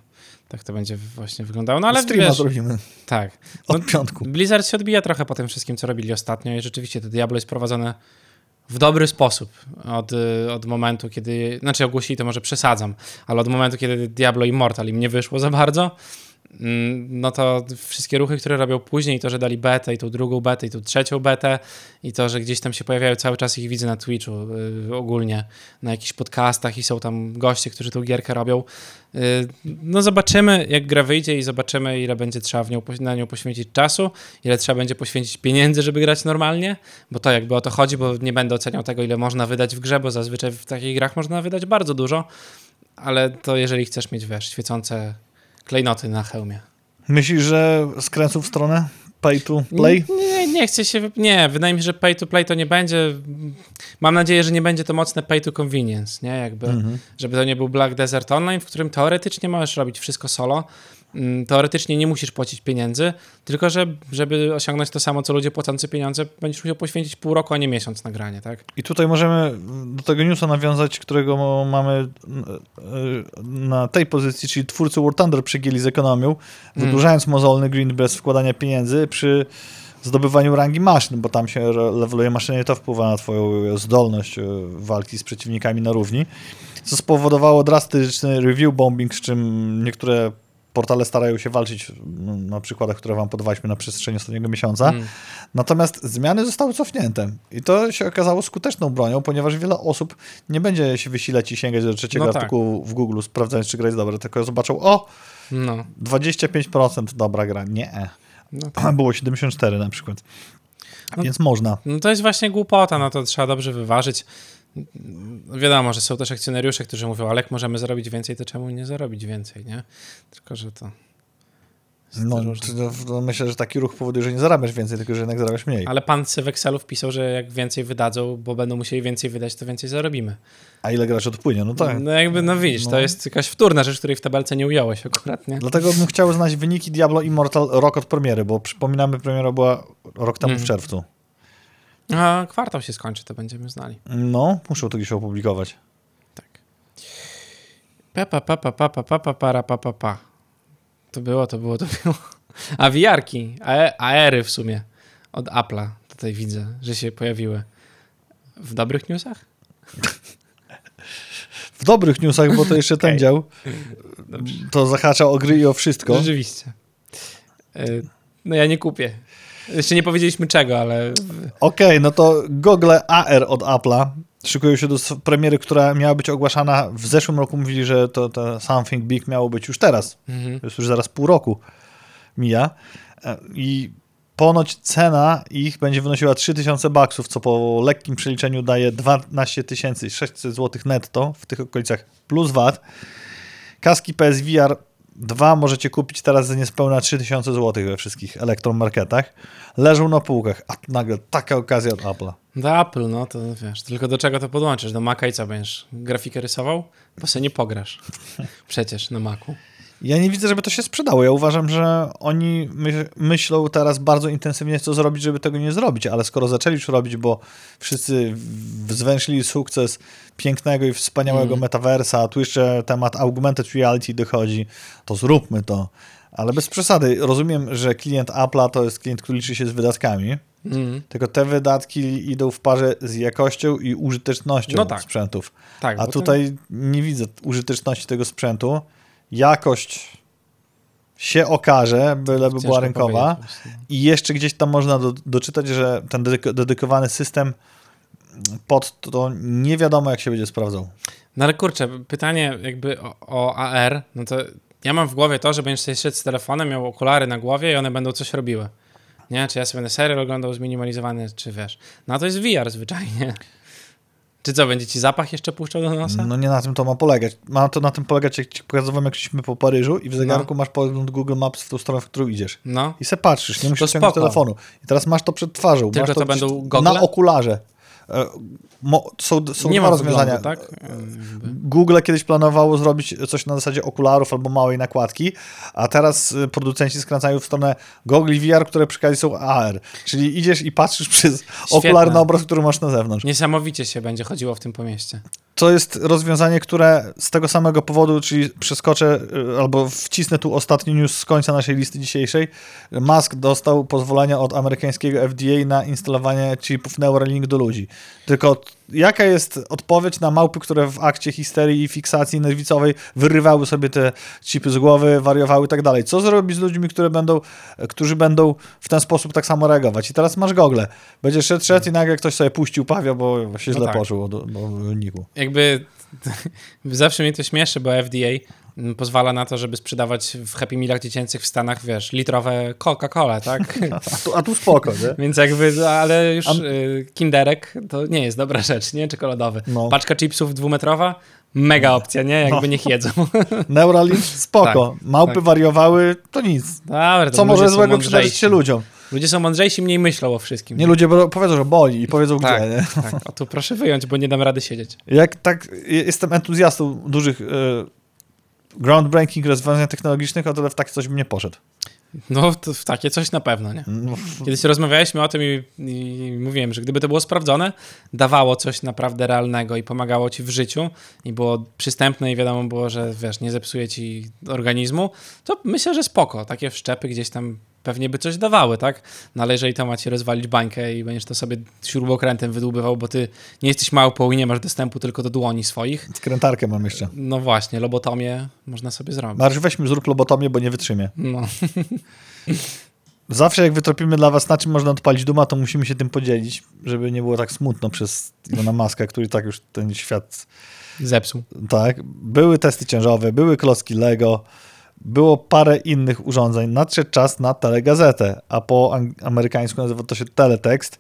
tak to będzie właśnie wyglądało. No ale Streama wiesz, zrobimy tak. od No, piątku. Blizzard się odbija trochę po tym wszystkim, co robili ostatnio i rzeczywiście to Diablo jest prowadzone w dobry sposób od, y, od momentu, kiedy, znaczy ogłosili to może przesadzam, ale od momentu, kiedy Diablo Immortal im nie wyszło za bardzo, no to wszystkie ruchy, które robią później, to, że dali betę i tą drugą betę i tą trzecią betę i to, że gdzieś tam się pojawiają cały czas ich widzę na Twitchu y, ogólnie, na jakichś podcastach i są tam goście, którzy tą gierkę robią. Y, no zobaczymy, jak gra wyjdzie i zobaczymy, ile będzie trzeba w nią, na nią poświęcić czasu, ile trzeba będzie poświęcić pieniędzy, żeby grać normalnie, bo to jakby o to chodzi, bo nie będę oceniał tego, ile można wydać w grze, bo zazwyczaj w takich grach można wydać bardzo dużo, ale to jeżeli chcesz mieć, wiesz, świecące klejnoty na hełmie. Myślisz, że skręcą w stronę pay to play? Nie, nie chcę się. Nie, wydaje mi się, że pay to play to nie będzie. Mam nadzieję, że nie będzie to mocne pay to convenience, nie? Jakby, Mhm. żeby to nie był Black Desert Online, w którym teoretycznie możesz robić wszystko solo. Mm, Teoretycznie nie musisz płacić pieniędzy, tylko że, żeby osiągnąć to samo, co ludzie płacący pieniądze, będziesz musiał poświęcić pół roku, a nie miesiąc na granie, tak? I tutaj możemy do tego newsa nawiązać, którego mamy e, na tej pozycji, czyli twórcy War Thunder przegięli z ekonomią, wydłużając mozolny green bez wkładania pieniędzy przy zdobywaniu rangi maszyn, bo tam się leveluje maszyny i to wpływa na twoją zdolność e, walki z przeciwnikami na równi, co spowodowało drastyczny review bombing, z czym niektóre portale starają się walczyć no, na przykładach, które wam podawaliśmy na przestrzeni ostatniego miesiąca. Mm. Natomiast zmiany zostały cofnięte i to się okazało skuteczną bronią, ponieważ wiele osób nie będzie się wysilać i sięgać do trzeciego No tak. artykułu w Google, sprawdzając, czy gra jest dobra, tylko zobaczą, o, No, 25% dobra gra. Nie. no tak. Było 74 na przykład. No- Więc można. No to jest właśnie głupota, no to trzeba dobrze wyważyć. Wiadomo, że są też akcjonariusze, którzy mówią, ale jak możemy zarobić więcej, to czemu nie zarobić więcej, nie? Tylko, że to... No, to, myślę, że taki ruch powoduje, że nie zarabiasz więcej, tylko że jednak zarabiasz mniej. Ale pan w Excelu wpisał, że jak więcej wydadzą, bo będą musieli więcej wydać, to więcej zarobimy. A ile graczy odpłynie? No tak. No jakby, no widzisz, No. to jest jakaś wtórna rzecz, której w tabelce nie ująłeś akurat, nie? Dlatego bym chciał znać wyniki Diablo Immortal rok od premiery, bo przypominamy, premiera była rok temu w Mhm. czerwcu. A kwartał się skończy, to będziemy znali. No, muszą to gdzieś opublikować. Tak. Papa, papa, papa, papa, para, papa, pa. To było, to było, to było. A wiarki, AR-y e, w sumie od Apple'a tutaj widzę, że się pojawiły. W dobrych newsach? W dobrych newsach, bo to jeszcze okay. ten dział. To zahacza o gry i o wszystko. Rzeczywiście. E, no ja nie kupię. Jeszcze nie powiedzieliśmy czego, ale Okej, no to gogle AR od Apple'a szykują się do premiery, która miała być ogłaszana w zeszłym roku. Mówili, że to, to Something Big miało być już teraz. mhm. To jest już zaraz pół roku mija. E, I ponoć cena ich będzie wynosiła 3000 baksów, co po lekkim przeliczeniu daje 12 600 zł netto w tych okolicach plus VAT. Kaski PSVR 2 możecie kupić teraz za niespełna 3000 zł we wszystkich elektromarketach. Leżą na półkach, a nagle taka okazja od Apple'a. Do Apple, no to wiesz, tylko do czego to podłączysz? Do Maca i co będziesz? Grafikę rysował? Bo sobie nie pograsz. Przecież na Macu. Ja nie widzę, żeby to się sprzedało. Ja uważam, że oni my, myślą teraz bardzo intensywnie, co zrobić, żeby tego nie zrobić, ale skoro zaczęli już robić, bo wszyscy zwęszyli sukces pięknego i wspaniałego Mhm. metaversa, a tu jeszcze temat augmented reality dochodzi, to zróbmy to. Ale bez przesady. Rozumiem, że klient Apple'a to jest klient, który liczy się z wydatkami, Mhm. tylko te wydatki idą w parze z jakością i użytecznością No tak. sprzętów. Tak, A tutaj nie widzę użyteczności tego sprzętu. Jakość się okaże, byleby była rynkowa. właśnie. I jeszcze gdzieś tam można do, doczytać, że ten dedyk- dedykowany system pod to nie wiadomo, jak się będzie sprawdzał. No ale kurczę, pytanie jakby o, o AR, no to ja mam w głowie to, że będziesz sobie szedł z telefonem, miał okulary na głowie i one będą coś robiły. Nie? Czy ja sobie będę serial oglądał zminimalizowany, czy wiesz. No to jest VR zwyczajnie. Czy co, będzie ci zapach jeszcze puszczał do nosa? No nie na tym to ma polegać. Ma to na tym polegać, jak ci pokazywałem, jak szliśmy po Paryżu i w zegarku masz podgląd Google Maps w tą stronę, w którą idziesz. No. I se patrzysz, nie musisz To ciągnąć telefonu. I teraz masz to przed twarzą. Tylko masz to gdzieś będą Na gogle? okularze. E, Mo, są są nie dwa ma rozwiązania. wyglądu, tak? Google kiedyś planowało zrobić coś na zasadzie okularów albo małej nakładki, a teraz y, producenci skręcają w stronę gogli VR, które przy okazji są AR. Czyli idziesz i patrzysz przez okulary na obraz, który masz na zewnątrz. Niesamowicie się będzie chodziło w tym po mieście. To jest rozwiązanie, które z tego samego powodu, czyli przeskoczę y, albo wcisnę tu ostatni news z końca naszej listy dzisiejszej. Musk dostał pozwolenie od amerykańskiego FDA na instalowanie chipów Neuralink do ludzi. Tylko jaka jest odpowiedź na małpy, które w akcie histerii i fiksacji nerwicowej wyrywały sobie te chipy z głowy, wariowały i tak dalej? Co zrobić z ludźmi, które będą, którzy będą w ten sposób tak samo reagować? I teraz masz gogle. Będziesz szedł, szedł i nagle ktoś sobie puścił pawia, bo się No źle tak. poczuł do, do wyniku. Jakby zawsze mnie to śmieszy, bo FDA pozwala na to, żeby sprzedawać w Happy Mealach dziecięcych w Stanach, wiesz, litrowe Coca-Cola, tak? A tu, a tu spoko, nie? Więc jakby, no, ale już A- y, kinderek to nie jest dobra rzecz, nie? Czekoladowy. No. Paczka chipsów dwumetrowa, mega opcja, nie? Jakby No. niech jedzą. Neuralink, spoko. Małpy tak. wariowały, to nic. Dobra, to Co może złego przydarzyć się ludziom? Ludzie są mądrzejsi, mniej myślą o wszystkim. Nie ludzie powiedzą, że boli i powiedzą tak, gdzie, nie? tak. O tu proszę wyjąć, bo nie dam rady siedzieć. Jak tak, jestem entuzjastą dużych e, groundbreaking rozwiązań technologicznych, o tyle w tak coś bym nie poszedł. No, to w takie coś na pewno, nie? No, Kiedyś rozmawialiśmy o tym i, i mówiłem, że gdyby to było sprawdzone, dawało coś naprawdę realnego i pomagało ci w życiu i było przystępne i wiadomo było, że wiesz, nie zepsuje ci organizmu, to myślę, że spoko. Takie wszczepy gdzieś tam pewnie by coś dawały, tak? No ale jeżeli to ma ci rozwalić bańkę i będziesz to sobie śrubokrętem wydłubywał, bo ty nie jesteś małpą i nie masz dostępu tylko do dłoni swoich, skrętarkę mam jeszcze. no właśnie, lobotomię można sobie zrobić. Marsz, weźmy zrób lobotomię, bo nie wytrzymie. No, Zawsze jak wytropimy dla was, na czym można odpalić duma, to musimy się tym podzielić, żeby nie było tak smutno przez Ilona Maska, który tak już ten świat zepsuł. Tak, były testy ciężarowe, były klocki Lego, było parę innych urządzeń. Nadszedł czas na telegazetę, a po amerykańsku nazywa to się teletekst.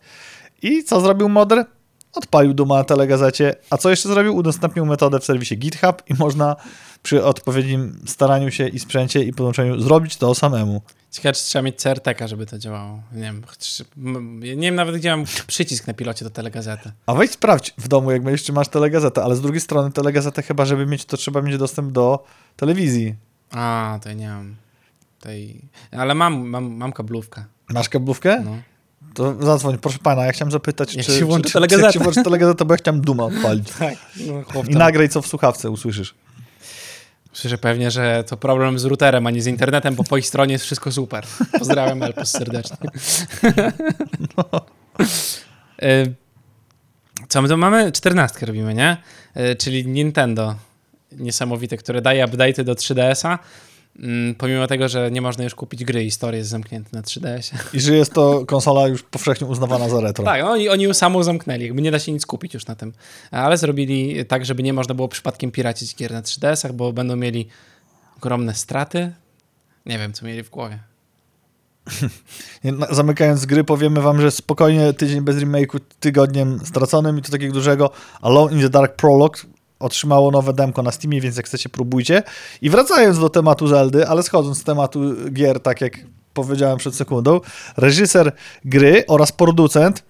I co zrobił Modr? Odpalił Duma na telegazecie, a co jeszcze zrobił? Udostępnił metodę w serwisie GitHub i można przy odpowiednim staraniu się i sprzęcie i podłączeniu zrobić to samemu. Ciekawe, czy trzeba mieć CRTK, żeby to działało. Nie wiem, nie wiem nawet, gdzie mam przycisk na pilocie do telegazety. A wejdź sprawdź w domu, jak będziesz, czy masz telegazetę, ale z drugiej strony telegazetę chyba, żeby mieć, to trzeba mieć dostęp do telewizji. A, to ja nie mam tej... Ale mam, mam, mam kablówkę. Masz kablówkę? No. To zadzwoń, proszę pana, ja chciałem zapytać, Jak czy, się włączy czy, telegazetę? Jak się włączy telegazetę, bo ja chciałem Duma odpalić. Tak, no I nagraj, co w słuchawce usłyszysz. Słyszę pewnie, że to problem z routerem, a nie z internetem, bo po ich stronie jest wszystko super. Pozdrawiam Elpos serdecznie. Y, Co my tu mamy? 14 robimy, nie? Y, Czyli Nintendo niesamowite, które daje update'y do 3DS-a, mm, pomimo tego, że nie można już kupić gry, historia jest zamknięta na 3DS-ie. I że jest to konsola już powszechnie uznawana za retro. Tak, no, oni, oni ją samą zamknęli, jakby nie da się nic kupić już na tym. Ale zrobili tak, żeby nie można było przypadkiem piracić gier na 3DS-ach, bo będą mieli ogromne straty. Nie wiem, co mieli w głowie. Zamykając gry, powiemy wam, że spokojnie tydzień bez remake'u tygodniem straconym i to takiego dużego. Alone in the Dark Prologue otrzymało nowe demko na Steamie, więc jak chcecie, próbujcie. I wracając do tematu Zeldy, ale schodząc z tematu gier, tak jak powiedziałem przed sekundą, reżyser gry oraz producent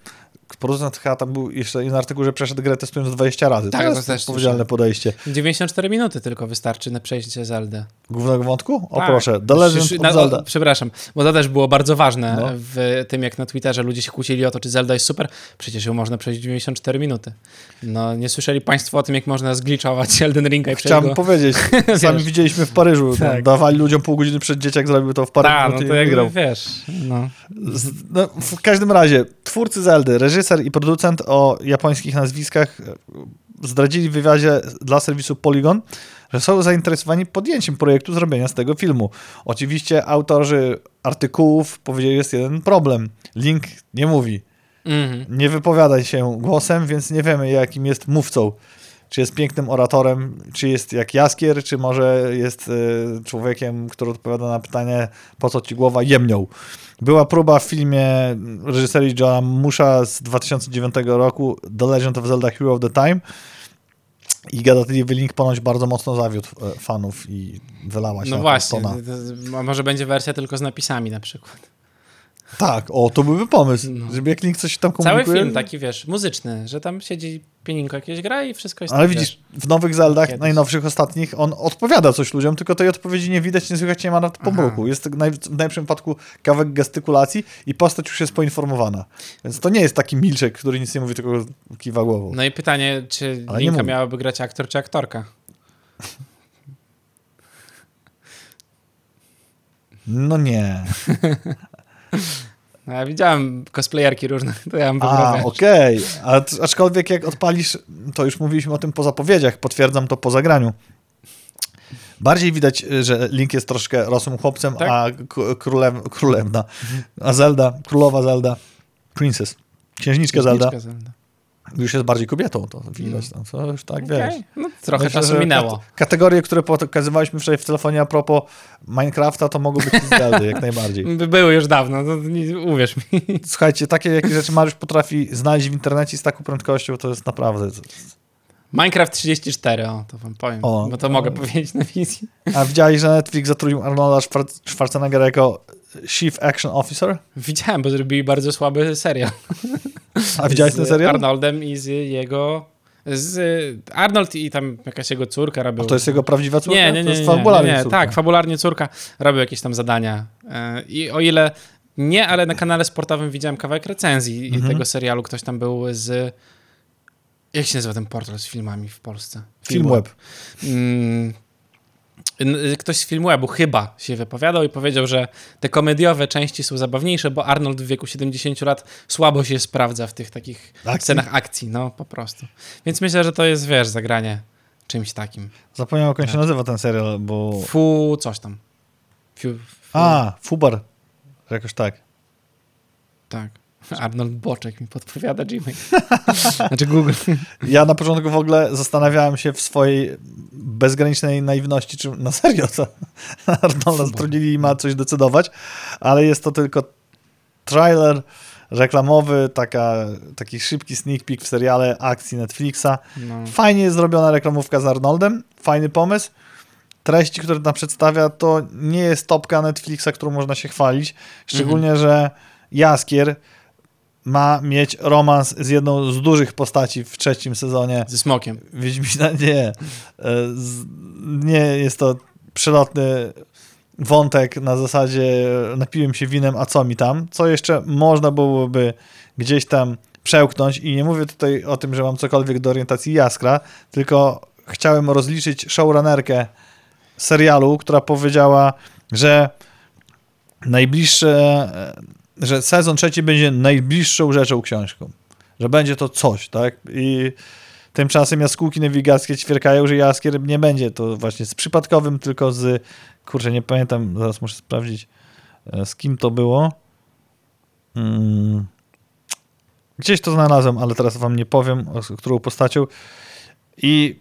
Producent chyba tam był jeszcze inny artykuł, że przeszedł grę testując 20 razy. Tak, to to jest też odpowiedzialne podejście. 94 minuty tylko wystarczy na przejście Zeldy. Głównego wątku? O Tak. proszę, The Legend Przecież- of na- Zelda. O, przepraszam, bo to też było bardzo ważne No. w tym, jak na Twitterze ludzie się kłócili o to, czy Zelda jest super. Przecież ją można przejść w 94 minuty. No, nie słyszeli państwo o tym, jak można zgliczować Elden Ringa i przejść Chciałem go... powiedzieć, sami widzieliśmy w Paryżu, Tak. tam dawali ludziom pół godziny przed dzieciak, zrobił to w parę Tak, no to jakby, wygrał. wiesz, no. Z- No, w każdym razie, twórcy Zeldy, reżyser i producent o japońskich nazwiskach e, zdradzili w wywiadzie dla serwisu Polygon, że są zainteresowani podjęciem projektu zrobienia z tego filmu. Oczywiście autorzy artykułów powiedzieli, że jest jeden problem. Link nie mówi, Mhm. nie wypowiada się głosem, więc nie wiemy, jakim jest mówcą. Czy jest pięknym oratorem, czy jest jak Jaskier, czy może jest y, człowiekiem, który odpowiada na pytanie, po co ci głowa jemnią. Była próba w filmie reżyserii Johna Musha z 2009 roku The Legend of Zelda Hero of the Time i gadatliwy link ponoć bardzo mocno zawiódł e, fanów i wylała się No właśnie, Tona. to- a może będzie wersja tylko z napisami na przykład. Tak, o, to byłby pomysł, No. żeby jak link coś tam Cały komunikuje. film taki, wiesz, muzyczny, że tam siedzi pieninko jakieś gra i wszystko jest Ale tak, widzisz, w nowych Zeldach, kiedyś. najnowszych, ostatnich, on odpowiada coś ludziom, tylko tej odpowiedzi nie widać, nie słychać, nie ma nawet pomruku. Jest naj, w najlepszym wypadku kawałek gestykulacji i postać już jest poinformowana. Więc to nie jest taki milczek, który nic nie mówi, tylko kiwa głową. No i pytanie, czy Ale Linka miałaby grać aktor czy aktorka? No nie. No ja widziałem cosplayerki różne, to ja bym A, okej. A t- Aczkolwiek jak odpalisz, to już mówiliśmy o tym po zapowiedziach, potwierdzam to po zagraniu. Bardziej widać, y, że Link jest troszkę rosłym chłopcem, Tak? a k- królew, królewna, a Zelda, królowa Zelda, princess, księżniczka Zelda, Zelda. Już jest bardziej kobietą, to widać. Tam, to już tak, Okej. wiesz. No, trochę Myślę, czasu minęło. kat- Kategorie, które pokazywaliśmy wczoraj w telefonie a propos Minecrafta, to mogą być Zeldy, jak najbardziej. By Były już dawno, no, nie, uwierz mi. Słuchajcie, takie jakie rzeczy Mariusz potrafi znaleźć w internecie z taką prędkością, to jest naprawdę... Minecraft 34, o, to wam powiem, O, bo to o. mogę powiedzieć na wizji. A widziałeś, że Netflix zatrudnił Arnolda Schwar- Schwarzeneggera jako Chief Action Officer? Widziałem, bo zrobili bardzo słaby serial. A widziałeś ten Z serial? Arnoldem i z jego... Z Arnold i tam jakaś jego córka robił... A to jest jego prawdziwa córka? Nie, nie, nie, To jest nie, nie, fabularnie nie, córka. tak, fabularnie córka robił jakieś tam zadania. E, I o ile nie, ale na kanale sportowym widziałem kawałek recenzji Mhm. tego serialu. Ktoś tam był z... Jak się nazywa ten portal z filmami w Polsce? Filmweb. Mm, n- Ktoś z Filmwebu chyba się wypowiadał i powiedział, że te komediowe części są zabawniejsze, bo Arnold w wieku 70 lat słabo się sprawdza w tych takich Akcji? scenach akcji, no po prostu. Więc myślę, że to jest, wiesz, zagranie czymś takim. Zapomniałem, jak on Tak. się nazywa ten serial, bo... Fu, coś tam. Fiu, fu, A, Fubar. Jakoś tak. Tak. Arnold Boczek mi podpowiada Gmail. Znaczy Google. Ja na początku w ogóle zastanawiałem się w swojej bezgranicznej naiwności, czy na serio to Arnolda zatrudnili i ma coś decydować, ale jest to tylko trailer reklamowy, taka, taki szybki sneak peek w seriale akcji Netflixa. No. Fajnie jest zrobiona reklamówka z Arnoldem, fajny pomysł. Treści, które tam przedstawia, to nie jest topka Netflixa, którą można się chwalić. Szczególnie, że Jaskier ma mieć romans z jedną z dużych postaci w trzecim sezonie Ze smokiem. Wiedźmina. Nie. E, Nie jest to przelotny wątek na zasadzie napiłem się winem, a co mi tam? Co jeszcze można byłoby gdzieś tam przełknąć i nie mówię tutaj o tym, że mam cokolwiek do orientacji Jaskra, tylko chciałem rozliczyć showrunnerkę serialu, która powiedziała, że najbliższe, że sezon trzeci będzie najbliższą rzeczą książką. Że będzie to coś, tak? I tymczasem jaskółki nawigackie ćwierkają, że Jaskier nie będzie to właśnie z przypadkowym, tylko z, kurczę, nie pamiętam, zaraz muszę sprawdzić, e, z kim to było. Mm. Gdzieś to znalazłem, ale teraz wam nie powiem, z którą postacią. I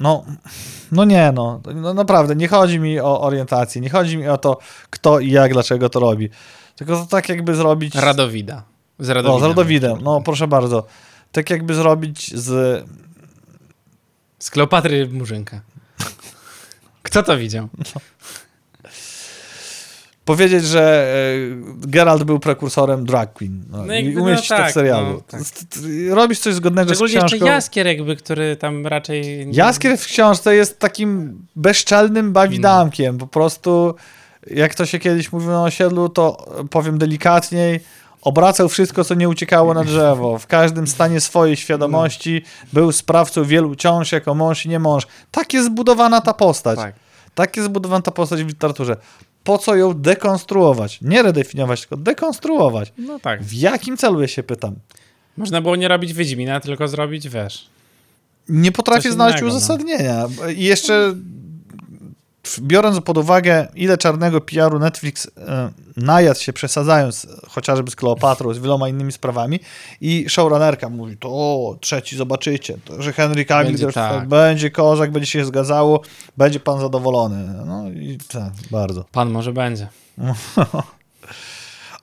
no, no nie, no, no naprawdę, nie chodzi mi o orientację, nie chodzi mi o to, kto i jak, dlaczego to robi. Tylko to tak jakby zrobić... Radowida. Z Radowidem. z Radowidem, no proszę bardzo. Tak jakby zrobić z... Z Kleopatry Murzynka. Kto to widział? Powiedzieć, że e, Geralt był prekursorem drag queen. No, No I no umieścić to w tak, serialu. no, tak. Robisz coś zgodnego z Szczególnie książką. jeszcze Jaskier jakby, który tam raczej... Jaskier w książce jest takim bezczelnym bawidamkiem. Po prostu, jak to się kiedyś mówiło na osiedlu, to powiem delikatniej, obracał wszystko, co nie uciekało na drzewo. W każdym stanie swojej świadomości był sprawcą wielu ciąż jako mąż i nie mąż. Tak jest zbudowana ta postać. Tak. Tak jest zbudowana ta postać w literaturze. Po co ją dekonstruować? Nie redefiniować, tylko dekonstruować. No tak. W jakim celu ja się pytam? Można było nie robić Wiedźmina, tylko zrobić, wiesz... Nie potrafię Coś znaleźć innego, no. uzasadnienia. I jeszcze biorąc pod uwagę, ile czarnego PR-u Netflix e, najadł się, przesadzając chociażby z Kleopatrą, z wieloma innymi sprawami i showrunnerka mówi, to o, trzeci zobaczycie, to, że Henry Cavill Będzie tak. będzie kozak, będzie się zgadzało, będzie pan zadowolony. No i tak, bardzo. Pan może będzie.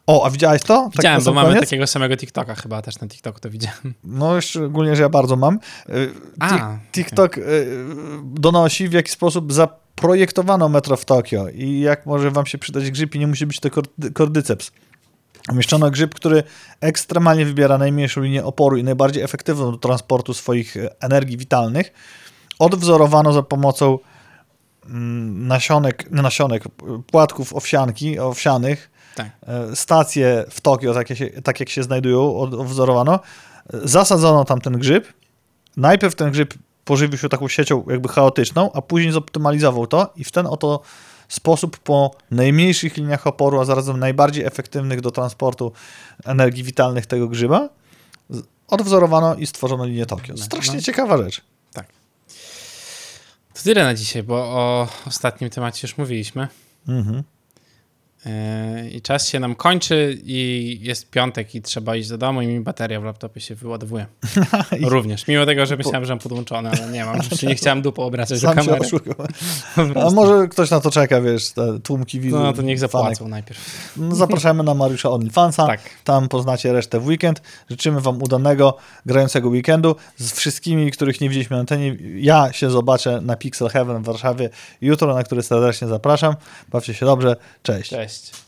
O, a widziałeś to? Tak Widziałem, bo mamy koniec? takiego samego TikToka chyba, też na TikToku to widziałem. No, szczególnie, że ja bardzo mam. Y, A, Tik- TikTok y, donosi, w jaki sposób zaprojektowano metro w Tokio i jak może wam się przydać grzyb i nie musi być to kordy- kordyceps. Umieszczono grzyb, który ekstremalnie wybiera najmniejszą linię oporu i najbardziej efektywną do transportu swoich e, energii witalnych. Odwzorowano za pomocą mm, nasionek, nasionek, płatków owsianki, owsianych, Tak. e, stacje w Tokio, tak jak się, tak jak się znajdują, od- odwzorowano. Zasadzono tam ten grzyb. Najpierw ten grzyb pożywił się taką siecią jakby chaotyczną, a później zoptymalizował to i w ten oto sposób po najmniejszych liniach oporu, a zarazem najbardziej efektywnych do transportu energii witalnych tego grzyba, odwzorowano i stworzono linię Tokio. Strasznie No. ciekawa rzecz. To tyle na dzisiaj, bo o ostatnim temacie już mówiliśmy. Mhm. Yy, I czas się nam kończy i jest piątek i trzeba iść do domu i mi bateria w laptopie się wyładowuje. Również, mimo tego, że myślałem, że mam podłączone, ale nie mam. Rzeczywiście nie chciałem dupą obracać do Sam się kamery. A może ktoś na to czeka, wiesz, te tłumki widzów. No to niech fanek. zapłacą najpierw. No, Zapraszamy na Mariusza OnlyFansa. Tak. Tam poznacie resztę w weekend. Życzymy Wam udanego, grającego weekendu z wszystkimi, których nie widzieliśmy na antenie. Ja się zobaczę na Pixel Heaven w Warszawie jutro, na który serdecznie zapraszam. Bawcie się dobrze. Cześć. Cześć. часть.